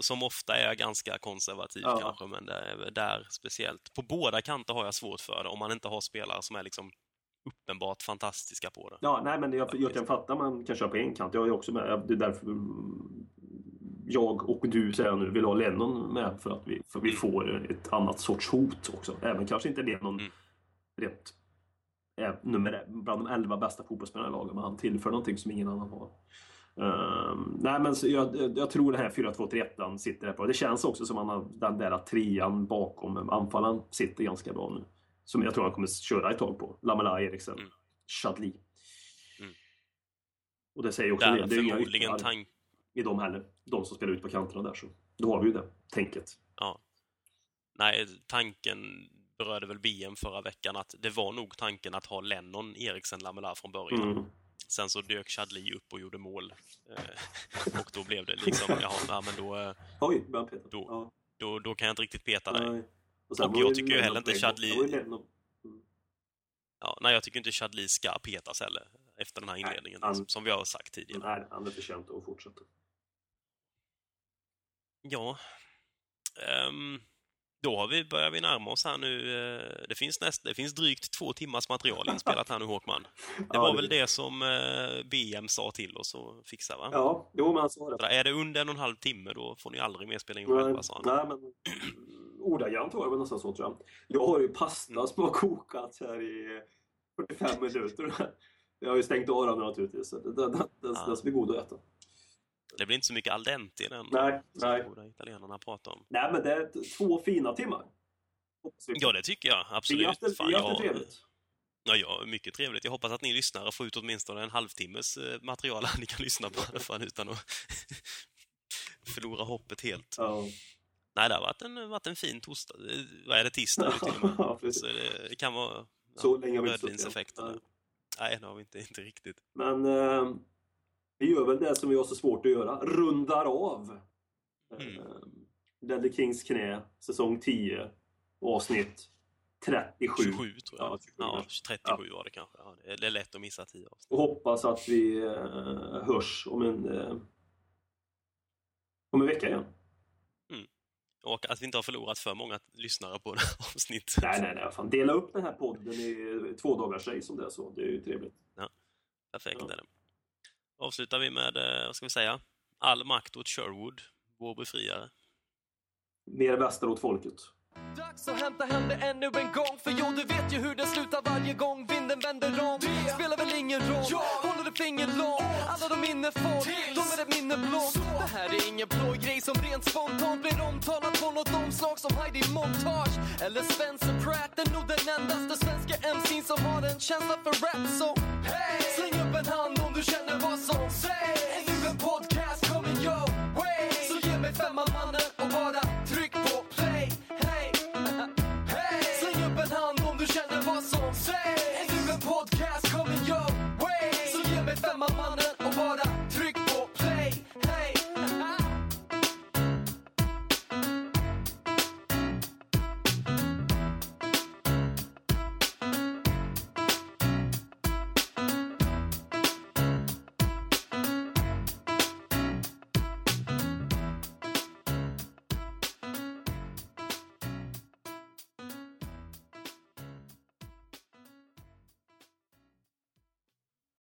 Som ofta är ganska konservativ Ja. kanske, men där, där speciellt. På båda kanter har jag svårt för det, om man inte har spelare som är liksom uppenbart fantastiska på det. Ja, nej men jag, jag kan fatta man kan köra på en kant. Jag är också med. Det är därför jag och du säger nu vill ha Lennon med för att vi, för vi får ett annat sorts hot också. Även kanske inte Lennon Mm. rent är nummer bland de elva bästa fotbollsspelarna i laget, men han tillför någonting som ingen annan har. Ehm, nej men jag, jag tror den här 4-2-3-1 sitter där på. Det känns också som att han har den där trean bakom anfallaren sitter ganska bra nu. Som jag tror han kommer köra ett tag på. Lamela, Eriksen, Mm. Chadli. Mm. Och det säger också Där det. Det är inga förmodligen yttrar tank... i dem heller. De som spelar ut på kanterna där. Så. Då har vi ju det tänket. Ja. Nej, tanken berörde väl BM förra veckan att det var nog tanken att ha Lennon, Eriksen, Lamela från början. Mm. Sen så dök Chadli upp och gjorde mål. Eh, och då blev det liksom, jaha, ja, men då, eh, Oj, Peter. Då- Ja, då, då kan jag inte riktigt peta dig. nej. Och var jag tycker ju heller inte. Chadli- Lennon. Ja, nej, jag tycker inte Chadli ska petas heller efter den här inledningen, han- som, vi har sagt tidigare. Nej, han är förtjänt att fortsätta. Ja. Ehm, då har vi, börjar vi närma oss här nu. eh, Det finns, näst, det finns drygt två timmars material inspelat här nu, Håkman. Det Ja, var det- väl det som eh, BM sa till oss att fixa, va? Ja, jo men han sa det. Är det under en och en halv timme, då får ni aldrig mer spela in Nej, själva, sa han. nej, men ordagrant var det väl nästan så tror jag. Jag har ju pasta Mm. som har kokat här i 45 minuter. Jag har ju stängt av den naturligtvis. så Den, den, den, Ja. den ska bli god att äta. Det blir inte så mycket al dente i den. Nej, nej. goda italienarna pratar om. Nej, men det är två fina timmar. Ja, det tycker jag. vi har Absolut. haft det, Fan, vi har haft jag- det trevligt. Ja, ja, mycket trevligt. Jag hoppas att ni lyssnare får ut åtminstone en halvtimmes eh, material ni kan lyssna på fall utan att förlora hoppet helt. Ja. Nej, det har varit en, varit en fin torsdag. Eh, Vad är det, tisdag till och med? Ja. Så det, det kan vara ja, rödvinseffekten. där. Nej, det har vi inte, inte riktigt. Men eh, vi gör väl det som vi har så svårt att göra. Rundar av. Mm. Eh, Ledley Kings knä, säsong 10, avsnitt 37. 27 tror jag. Ja, 27 Ja. 37 var det kanske. Ja, det är- lätt att missa 10 avsnitt. Och hoppas att vi eh, hörs om en, eh, Om en vecka igen. Och att vi inte har förlorat för många lyssnare på det här avsnittet. Nej, nej, nej. Fan. Dela upp den här podden i två dagars som det är så. Det är ju trevligt. Perfekt Ja. är det. Avslutar vi med, eh, vad ska vi säga? All makt åt Sherwood, vår befriare. Mer väster åt folket. Dags att hämta hem det ännu en gång. För jo, du vet ju hur det slutar varje gång vinden vänder om. Det spelar väl ingen roll, håller du finger långt? Alla de minne får, de är ett minne blått. Det här är ingen plojgrej som rent spontant blir omtalat på något omslag som Heidi Montage Eller Spencer Pratt, är nog den endaste svenska MC'n som har en känsla för rap Så hey! släng upp en hand om du känner vad som sägs